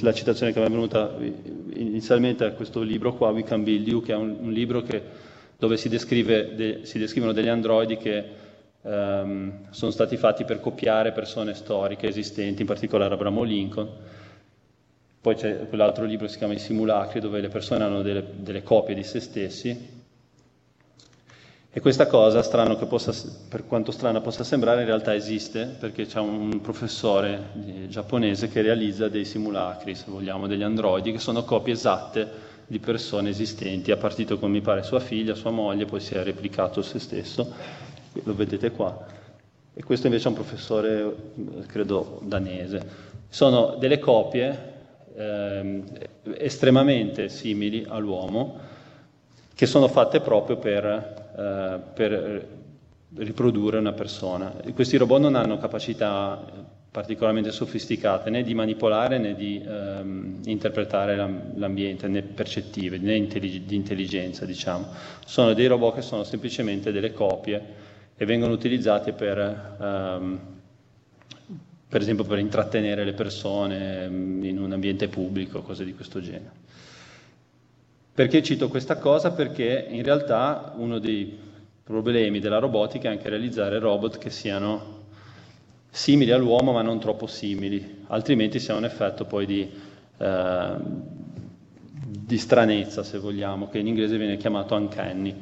La citazione che mi è venuta inizialmente è questo libro qua, We Can Build You, che è un, un libro che, dove si, descrive de, si descrivono degli androidi che Um, sono stati fatti per copiare persone storiche esistenti, in particolare Abramo Lincoln. Poi c'è quell'altro libro che si chiama I simulacri, dove le persone hanno delle, delle copie di se stessi. E questa cosa, possa, per quanto strana possa sembrare, in realtà esiste, perché c'è un professore giapponese che realizza dei simulacri, se vogliamo, degli androidi, che sono copie esatte di persone esistenti. Ha partito con, mi pare, sua figlia, sua moglie, poi si è replicato se stesso lo vedete qua. E questo invece è un professore, credo, danese. Sono delle copie eh, estremamente simili all'uomo che sono fatte proprio per, eh, per riprodurre una persona. E questi robot non hanno capacità particolarmente sofisticate né di manipolare né di ehm, interpretare l'ambiente, né percettive, né intellig- di intelligenza, diciamo. Sono dei robot che sono semplicemente delle copie e vengono utilizzate per, um, per esempio per intrattenere le persone mm, in un ambiente pubblico, cose di questo genere. Perché cito questa cosa? Perché in realtà uno dei problemi della robotica è anche realizzare robot che siano simili all'uomo ma non troppo simili, altrimenti si ha un effetto poi di, eh, di stranezza, se vogliamo, che in inglese viene chiamato uncanny.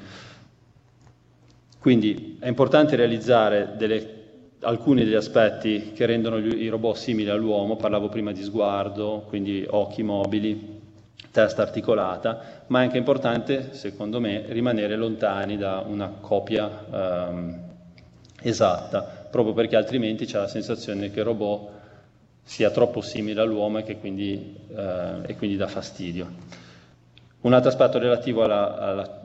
Quindi è importante realizzare delle, alcuni degli aspetti che rendono i robot simili all'uomo, parlavo prima di sguardo, quindi occhi mobili, testa articolata, ma è anche importante, secondo me, rimanere lontani da una copia ehm, esatta, proprio perché altrimenti c'è la sensazione che il robot sia troppo simile all'uomo e che quindi, eh, e quindi dà fastidio. Un altro aspetto relativo alla, alla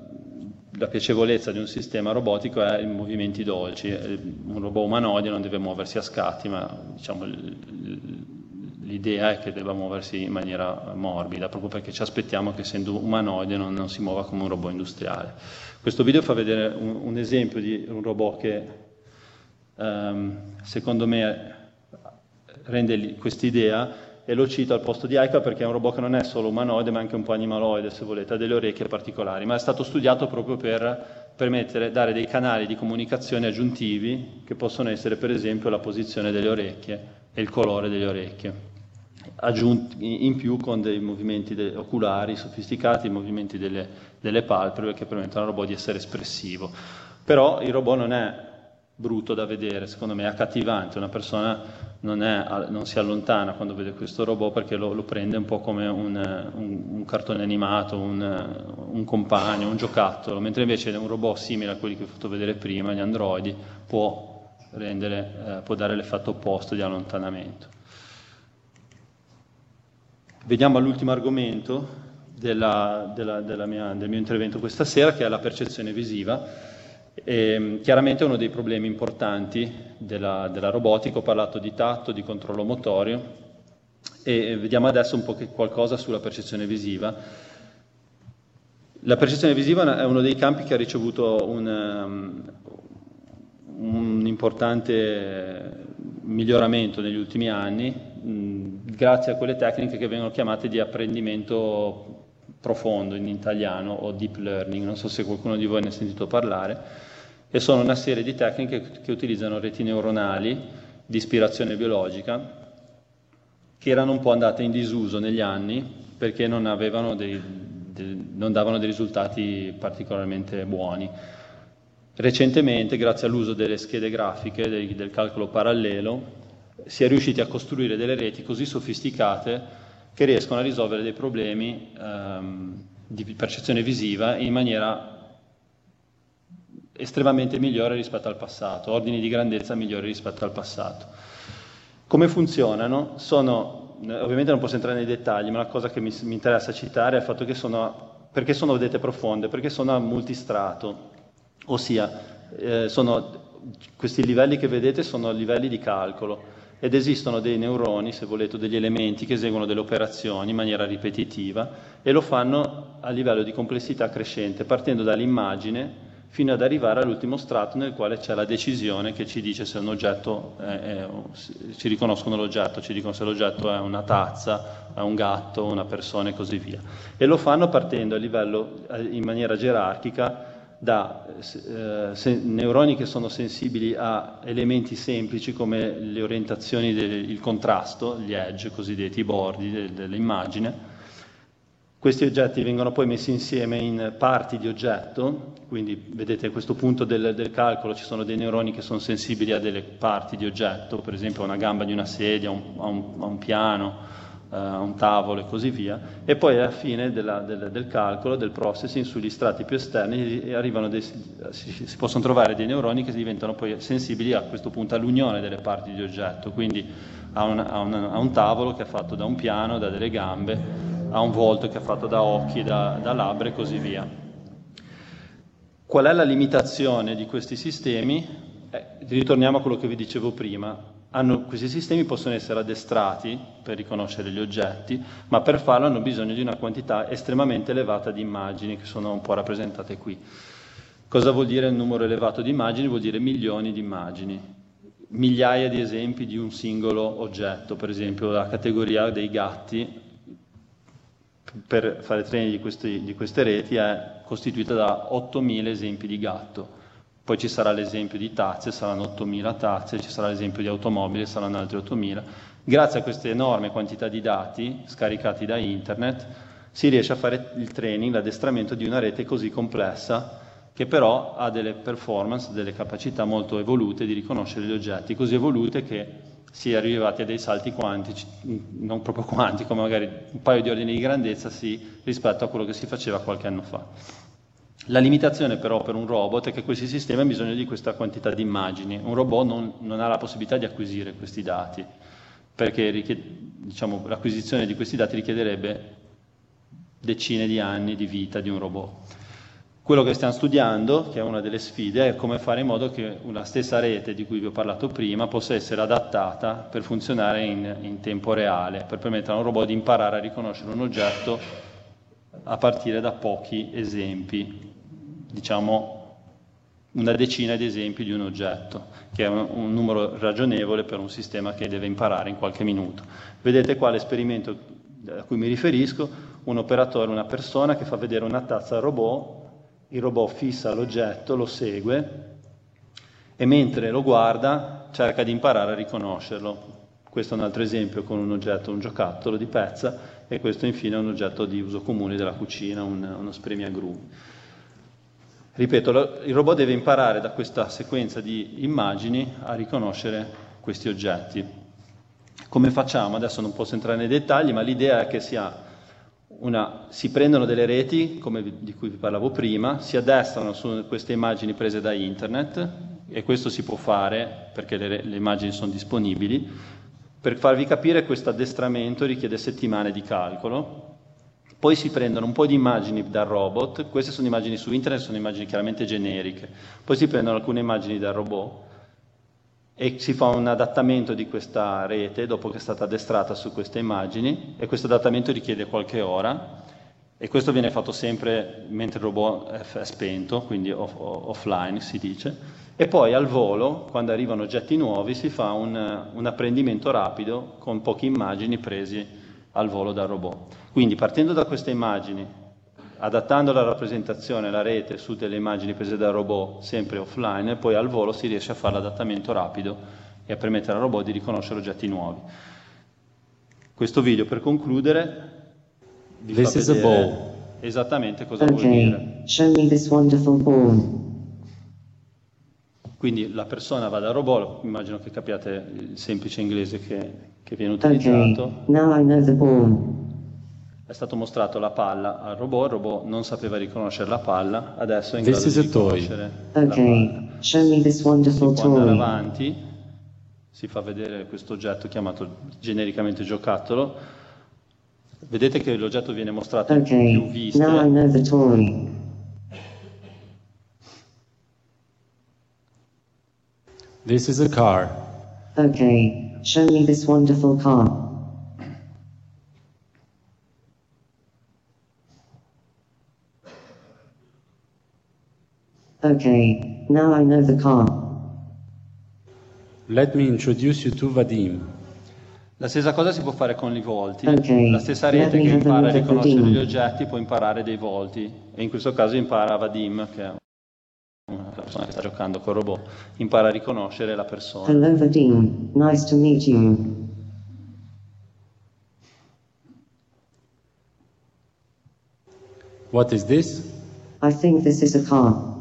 la piacevolezza di un sistema robotico è i movimenti dolci. Un robot umanoide non deve muoversi a scatti, ma diciamo, l'idea è che debba muoversi in maniera morbida, proprio perché ci aspettiamo che essendo umanoide non, non si muova come un robot industriale. Questo video fa vedere un, un esempio di un robot che um, secondo me rende quest'idea e lo cito al posto di Aika perché è un robot che non è solo umanoide ma anche un po' animaloide se volete, ha delle orecchie particolari, ma è stato studiato proprio per permettere, dare dei canali di comunicazione aggiuntivi che possono essere per esempio la posizione delle orecchie e il colore delle orecchie, aggiunti in più con dei movimenti oculari sofisticati, movimenti delle, delle palpebre che permettono al robot di essere espressivo. Però il robot non è brutto da vedere, secondo me è accattivante, una persona non, è, non si allontana quando vede questo robot perché lo, lo prende un po' come un, un, un cartone animato, un, un, compagno, un giocattolo, mentre invece un robot simile a quelli che ho fatto vedere prima, gli androidi, può, rendere, eh, può dare l'effetto opposto di allontanamento. Vediamo all'ultimo argomento della, della, della mia, del mio intervento questa sera, che è la percezione visiva. E, ehm, chiaramente uno dei problemi importanti della, della, robotica, ho parlato di tatto, di controllo motorio e vediamo adesso un po' qualcosa sulla percezione visiva. La percezione visiva è uno dei campi che ha ricevuto un, um, un importante miglioramento negli ultimi anni, mh, grazie a quelle tecniche che vengono chiamate di apprendimento profondo in italiano o deep learning, non so se qualcuno di voi ne ha sentito parlare e sono una serie di tecniche che utilizzano reti neuronali di ispirazione biologica che erano un po' andate in disuso negli anni perché non, dei, dei, non davano dei risultati particolarmente buoni. Recentemente, grazie all'uso delle schede grafiche, del, del calcolo parallelo, si è riusciti a costruire delle reti così sofisticate che riescono a risolvere dei problemi ehm, di percezione visiva in maniera estremamente migliore rispetto al passato, ordini di grandezza migliori rispetto al passato. Come funzionano? Sono, ovviamente non posso entrare nei dettagli, ma la cosa che mi, mi interessa citare è il fatto che sono, perché sono vedete profonde, perché sono a multistrato, ossia eh, sono, questi livelli che vedete sono livelli di calcolo ed esistono dei neuroni, se volete, degli elementi che eseguono delle operazioni in maniera ripetitiva e lo fanno a livello di complessità crescente, partendo dall'immagine fino ad arrivare all'ultimo strato nel quale c'è la decisione che ci dice se un oggetto, è, è, ci riconoscono l'oggetto, ci dicono se l'oggetto è una tazza, è un gatto, una persona e così via. E lo fanno partendo a livello, in maniera gerarchica da eh, neuroni che sono sensibili a elementi semplici come le orientazioni, del, contrasto, gli edge cosiddetti, i bordi de, dell'immagine. Questi oggetti vengono poi messi insieme in parti di oggetto, quindi vedete a questo punto del, del calcolo ci sono dei neuroni che sono sensibili a delle parti di oggetto, per esempio a una gamba di una sedia, a un, a un, a un piano, eh, un tavolo e così via, e poi alla fine della, del, del, calcolo, del processing, sugli strati più esterni dei, si, si, possono trovare dei neuroni che diventano poi sensibili a questo punto all'unione delle parti di oggetto, quindi a un, a un, a un tavolo che è fatto da un piano, da delle gambe, a un volto che è fatto da occhi, da, da labbra e così via. Qual è la limitazione di questi sistemi? Eh, ritorniamo a quello che vi dicevo prima hanno, questi sistemi possono essere addestrati per riconoscere gli oggetti, ma per farlo hanno bisogno di una quantità estremamente elevata di immagini che sono un po' rappresentate qui. Cosa vuol dire un numero elevato di immagini? Vuol dire milioni di immagini, migliaia di esempi di un singolo oggetto, per esempio la categoria dei gatti per fare training di, questi, di queste reti è costituita da 8.000 esempi di gatto poi ci sarà l'esempio di tazze, saranno 8.000 tazze, ci sarà l'esempio di automobili, saranno altri 8.000. Grazie a queste enorme quantità di dati scaricati da internet si riesce a fare il training, l'addestramento di una rete così complessa che però ha delle performance, delle capacità molto evolute di riconoscere gli oggetti, così evolute che si è arrivati a dei salti quantici, non proprio quantici, come magari un paio di ordini di grandezza sì, rispetto a quello che si faceva qualche anno fa. La limitazione però per un robot è che questi sistemi hanno bisogno di questa quantità di immagini. Un robot non, non ha la possibilità di acquisire questi dati, perché richied- diciamo, l'acquisizione di questi dati richiederebbe decine di anni di vita di un robot. Quello che stiamo studiando, che è una delle sfide, è come fare in modo che una stessa rete di cui vi ho parlato prima possa essere adattata per funzionare in, in tempo reale, per permettere a un robot di imparare a riconoscere un oggetto a partire da pochi esempi diciamo, una decina di esempi di un oggetto, che è un, un, numero ragionevole per un sistema che deve imparare in qualche minuto. Vedete qua l'esperimento a cui mi riferisco, un operatore, una persona che fa vedere una tazza al robot, il robot fissa l'oggetto, lo segue e mentre lo guarda cerca di imparare a riconoscerlo. Questo è un altro esempio con un oggetto, un giocattolo di pezza e questo infine è un oggetto di uso comune della cucina, un, uno spremiagrumi. Ripeto, il robot deve imparare da questa sequenza di immagini a riconoscere questi oggetti. Come facciamo? Adesso non posso entrare nei dettagli, ma l'idea è che sia una, si prendono delle reti, come vi, di cui vi parlavo prima, si addestrano su queste immagini prese da internet, e questo si può fare perché le, le immagini sono disponibili. Per farvi capire, questo addestramento richiede settimane di calcolo, poi si prendono un po' di immagini dal robot, queste sono immagini su internet, sono immagini chiaramente generiche, poi si prendono alcune immagini dal robot e si fa un adattamento di questa rete dopo che è stata addestrata su queste immagini. E questo adattamento richiede qualche ora. E questo viene fatto sempre mentre il robot è spento, quindi off- offline si dice, e poi al volo, quando arrivano oggetti nuovi, si fa un, un apprendimento rapido con poche immagini presi al volo dal robot. Quindi partendo da queste immagini, adattando la rappresentazione, la rete su delle immagini prese dal robot sempre offline, poi al volo si riesce a fare l'adattamento rapido e a permettere al robot di riconoscere oggetti nuovi. Questo video per concludere vi This fa vedere esattamente cosa okay. vuol dire. Show me this wonderful ball. Quindi la persona va dal robot, immagino che capiate il semplice inglese che, che viene utilizzato. Okay. Now I know the ball. È stato mostrato la palla al robot, il robot non sapeva riconoscere la palla, adesso è in This grado di toy. riconoscere Okay. la palla. Show me this wonderful Si può andare toy. avanti, si fa vedere questo oggetto chiamato genericamente giocattolo. Vedete che l'oggetto viene mostrato in più Okay. viste. Now I know the toy. This is a car. Okay, show me this wonderful car. Okay, now I know the car. Let me introduce you to Vadim. La stessa cosa si può fare con i volti. Ok, La stessa rete che impara a riconoscere Vadim. gli oggetti può imparare dei volti. E in questo caso impara Vadim, che è persona che sta giocando col robot, impara a riconoscere la persona. Hello Vadim, nice to meet you. What is this? I think this is a car.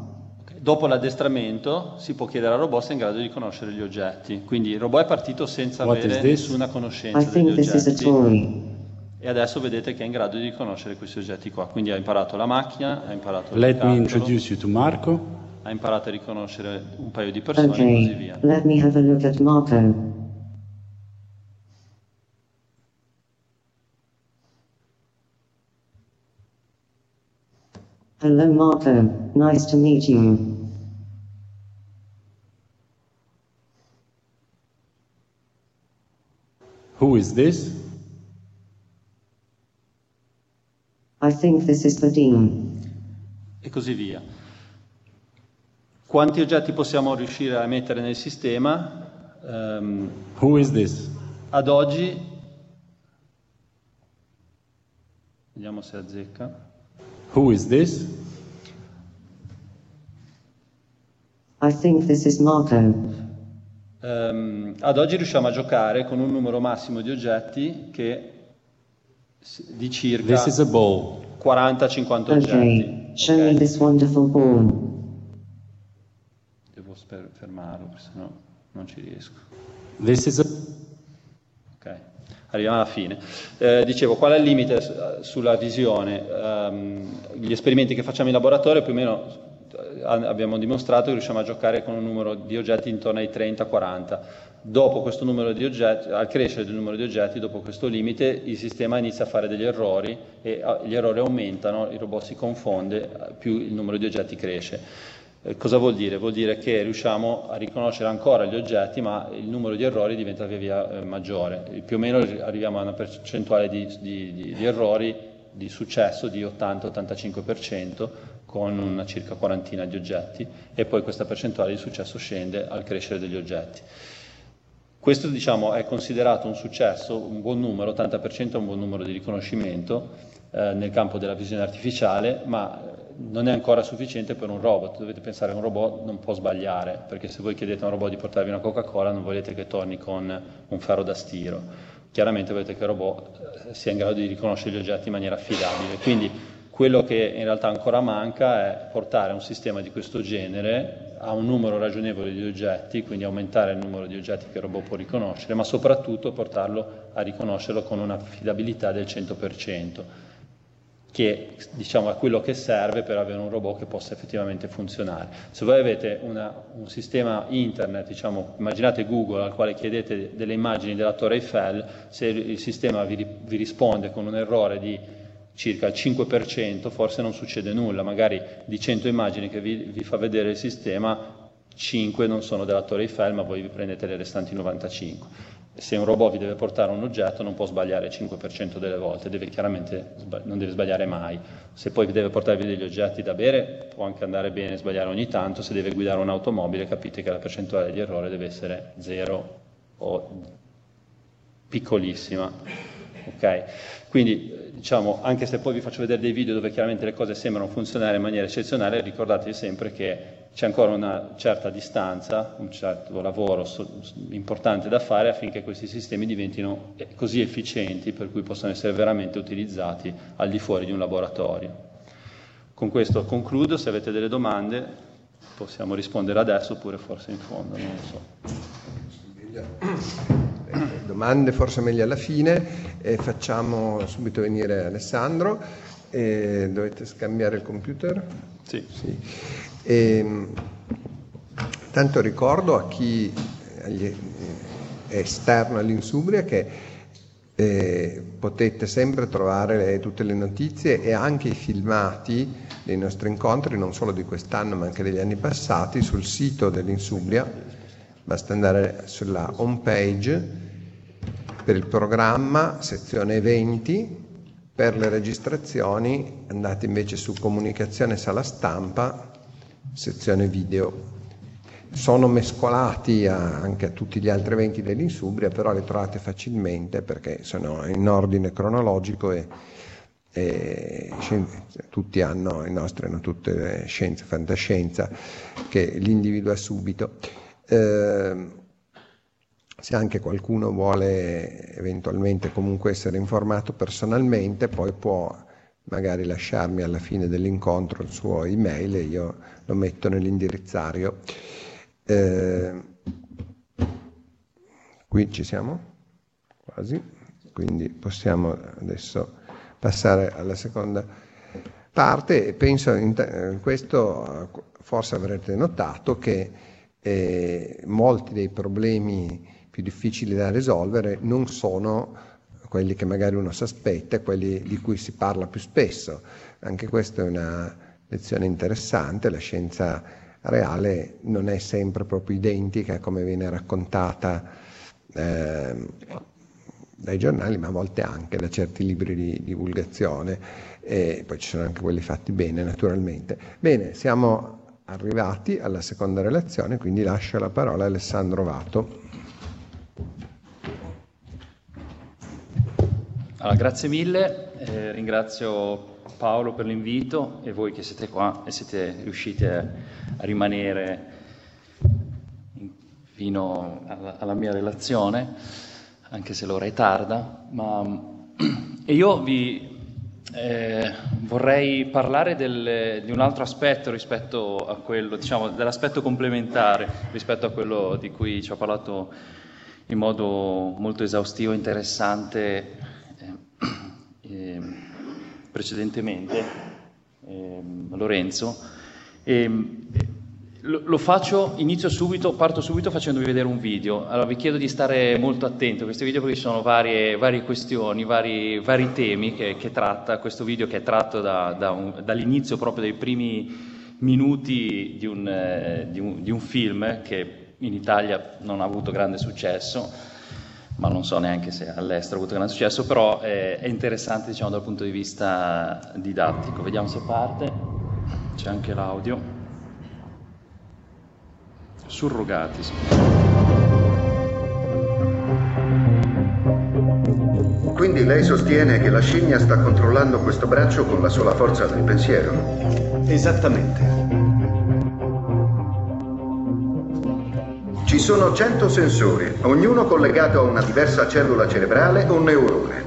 Dopo l'addestramento si può chiedere al robot se è in grado di riconoscere gli oggetti. Quindi il robot è partito senza What avere nessuna I conoscenza degli think this is a oggetti. toy. E adesso vedete che è in grado di riconoscere questi oggetti qua. Quindi ha imparato la macchina, ha imparato il Let me introduce you to Marco. Ha imparato a riconoscere un paio di persone e così Okay, via. let me have a look at Marco. Hello Marco, nice to meet you. Who is this? I think this is Vadim. e così via. Quanti oggetti possiamo riuscire a mettere nel sistema? Ehm, Who is this? ad oggi, vediamo se azzecca, Who is this? I think this is Marco. Ehm, ad oggi riusciamo a giocare con un numero massimo di oggetti che di circa This is a ball. 40-50 oggetti. Okay, show me ok? this wonderful ball. Sper- fermarlo, perché sennò non ci riesco. Ok, arriviamo alla fine. Eh, dicevo, qual è il limite sulla visione? Ehm, gli esperimenti che facciamo in laboratorio più o meno eh, abbiamo dimostrato che riusciamo a giocare con un numero di oggetti intorno ai 30-40. Dopo questo numero di oggetti, al crescere del numero di oggetti, dopo questo limite, il sistema inizia a fare degli errori e ah, gli errori aumentano, il robot si confonde, più il numero di oggetti cresce. Eh, Cosa vuol dire? Vuol dire che riusciamo a riconoscere ancora gli oggetti, ma il numero di errori diventa via via eh, maggiore. E più o meno arriviamo a una percentuale di, di- di- di errori di successo di 80-85% con una circa quarantina di oggetti e poi questa percentuale di successo scende al crescere degli oggetti. Questo diciamo, è considerato un successo, un buon numero, 80% è un buon numero di riconoscimento eh, nel campo della visione artificiale, ma eh, non è ancora sufficiente per un robot. Dovete pensare che un robot non può sbagliare, perché se voi chiedete a un robot di portarvi una Coca-Cola non volete che torni con un ferro da stiro. Chiaramente volete che il robot eh, sia in grado di riconoscere gli oggetti in maniera affidabile. Quindi quello che in realtà ancora manca è portare un sistema di questo genere a un numero ragionevole di oggetti, quindi aumentare il numero di oggetti che il robot può riconoscere, ma soprattutto portarlo a riconoscerlo con un'affidabilità del 100%, che diciamo, è quello che serve per avere un robot che possa effettivamente funzionare. Se voi avete una- un sistema internet, diciamo, immaginate Google al quale chiedete delle immagini della Torre Eiffel, se il sistema vi, vi risponde con un errore di circa il 5%, forse non succede nulla, magari di 100 immagini che vi, vi fa vedere il sistema, 5 non sono della Torre Eiffel, ma voi vi prendete le restanti 95. Se un robot vi deve portare un oggetto non può sbagliare il 5% delle volte, deve chiaramente non deve sbagliare mai. Se poi deve portarvi degli oggetti da bere può anche andare bene sbagliare ogni tanto, se deve guidare un'automobile capite che la percentuale di errore deve essere zero o piccolissima. Ok? Quindi diciamo, anche se poi vi faccio vedere dei video dove chiaramente le cose sembrano funzionare in maniera eccezionale, ricordatevi sempre che c'è ancora una certa distanza, un certo lavoro so- importante da fare affinché questi sistemi diventino eh, così efficienti per cui possano essere veramente utilizzati al di fuori di un laboratorio. Con questo concludo, se avete delle domande possiamo rispondere adesso oppure forse in fondo, non lo so. Domande forse meglio alla fine e facciamo subito venire Alessandro. Eh, dovete scambiare il computer? Sì. Sì. Ehm, tanto ricordo a chi agli- è esterno all'Insubria che eh, potete sempre trovare le- tutte le notizie e anche i filmati dei nostri incontri, non solo di quest'anno ma anche degli anni passati, sul sito dell'Insubria. Basta andare sulla home page per il programma, sezione eventi, per le registrazioni. Andate invece su comunicazione sala stampa, sezione video. Sono mescolati a- anche a tutti gli altri eventi dell'Insubria, però li trovate facilmente perché sono in ordine cronologico e, e tutti hanno, i nostri hanno tutte scienze, fantascienza, che li individua subito. Ehm, se anche qualcuno vuole eventualmente comunque essere informato personalmente, poi può magari lasciarmi alla fine dell'incontro il suo email e io lo metto nell'indirizzario. Eh, qui ci siamo? Quasi. Quindi possiamo adesso passare alla seconda parte e penso in questo forse avrete notato che eh, molti dei problemi più difficili da risolvere non sono quelli che magari uno si aspetta, quelli di cui si parla più spesso. Anche questa è una lezione interessante, la scienza reale non è sempre proprio identica come viene raccontata ehm, dai giornali, ma a volte anche da certi libri di divulgazione, e poi ci sono anche quelli fatti bene naturalmente. Bene, siamo arrivati alla seconda relazione, quindi lascio la parola a Alessandro Vato. Allora, grazie mille, eh, ringrazio Paolo per l'invito e voi che siete qua e siete riusciti a, rimanere in- fino alla, alla mia relazione, anche se l'ora è tarda. Ma, e io vi eh, vorrei parlare del- di un altro aspetto rispetto a quello, diciamo, dell'aspetto complementare rispetto a quello di cui ci ha parlato in modo molto esaustivo e interessante eh, precedentemente ehm, Lorenzo. Ehm, lo, lo faccio, inizio subito, parto subito facendovi vedere un video. Allora vi chiedo di stare molto attenti a questi video perché ci sono varie, varie questioni, vari, vari temi che, che tratta questo video che è tratto da- da un- dall'inizio proprio dei primi minuti di un, eh, di un- di un film che in Italia non ha avuto grande successo, ma non so neanche se all'estero ha avuto grande successo, però è, è interessante diciamo, dal punto di vista didattico. Vediamo se parte, c'è anche l'audio. Surrogati. Quindi lei sostiene che la scimmia sta controllando questo braccio con la sola forza del pensiero? Esattamente. Ci sono 100 sensori, ognuno collegato a una diversa cellula cerebrale o neurone.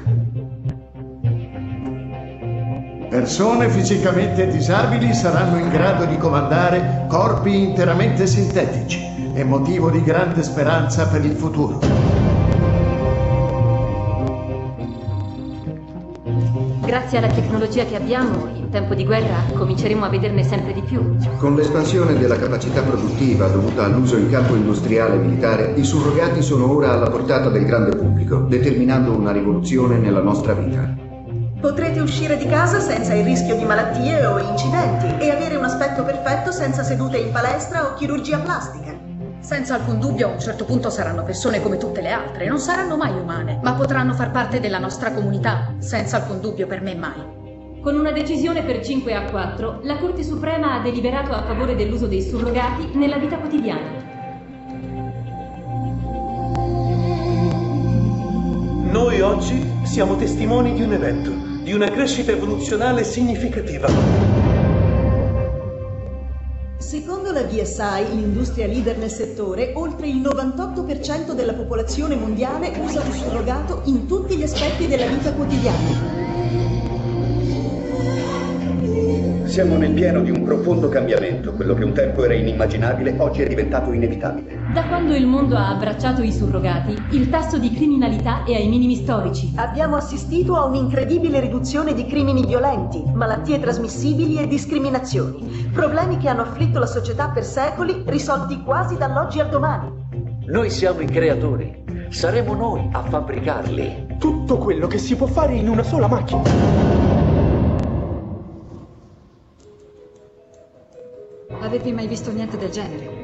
Persone fisicamente disabili saranno in grado di comandare corpi interamente sintetici. È motivo di grande speranza per il futuro. Grazie alla tecnologia che abbiamo, in tempo di guerra cominceremo a vederne sempre di più. Con l'espansione della capacità produttiva dovuta all'uso in campo industriale e militare, i surrogati sono ora alla portata del grande pubblico, determinando una rivoluzione nella nostra vita. Potrete uscire di casa senza il rischio di malattie o incidenti e avere un aspetto perfetto senza sedute in palestra o chirurgia plastica. Senza alcun dubbio a un certo punto saranno persone come tutte le altre, non saranno mai umane, ma potranno far parte della nostra comunità, senza alcun dubbio per me mai. Con una decisione per 5 a 4, la Corte Suprema ha deliberato a favore dell'uso dei surrogati nella vita quotidiana. Noi oggi siamo testimoni di un evento, di una crescita evoluzionale significativa. Secondo la VSI, l'industria leader nel settore, oltre il 98% della popolazione mondiale usa un surrogato in tutti gli aspetti della vita quotidiana. Siamo nel pieno di un profondo cambiamento. Quello che un tempo era inimmaginabile oggi è diventato inevitabile. Da quando il mondo ha abbracciato i surrogati, il tasso di criminalità è ai minimi storici. Abbiamo assistito a un'incredibile riduzione di crimini violenti, malattie trasmissibili e discriminazioni. Problemi che hanno afflitto la società per secoli, risolti quasi dall'oggi al domani. Noi siamo i creatori. Saremo noi a fabbricarli. Tutto quello che si può fare in una sola macchina. Avete mai visto niente del genere?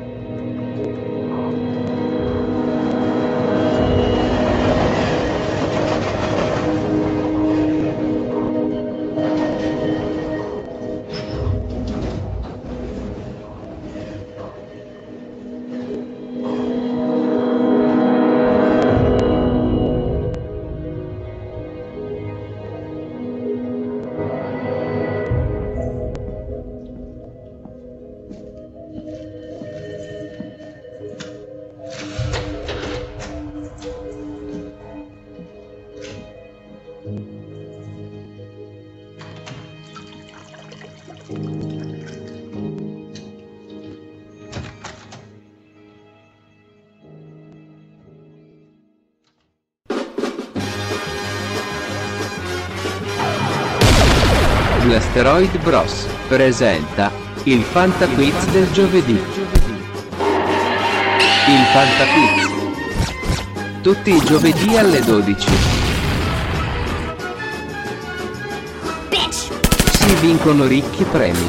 Blasteroid Bros. presenta il Fanta Quiz del giovedì. Il Fanta Quiz. Tutti i giovedì alle 12. Si vincono ricchi premi.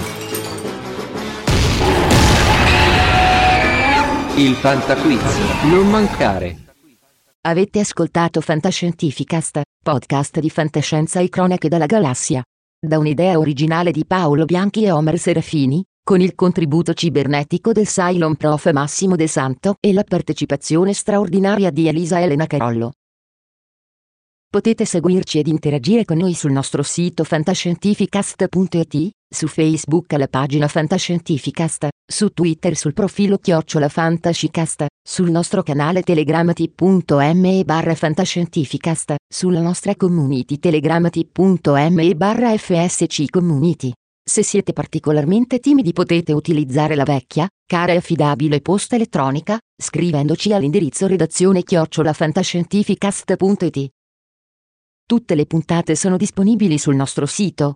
Il Fanta Quiz. Non mancare. Avete ascoltato Fantascientificast, podcast di fantascienza e cronache dalla galassia. Da un'idea originale di Paolo Bianchi e Omer Serafini, con il contributo cibernetico del Cylon Prof Massimo De Santo e la partecipazione straordinaria di Elisa Elena Carollo. Potete seguirci ed interagire con noi sul nostro sito fantascientificast.it, su Facebook alla pagina Fantascientificast, su Twitter sul profilo Chiocciola Fantascicast, sul nostro canale Telegram t.me barra Fantascientificast, sulla nostra community Telegram t.me barra FSC Community. Se siete particolarmente timidi potete utilizzare la vecchia, cara e affidabile posta elettronica, scrivendoci all'indirizzo redazione chiocciolafantascientificast.it. Tutte le puntate sono disponibili sul nostro sito,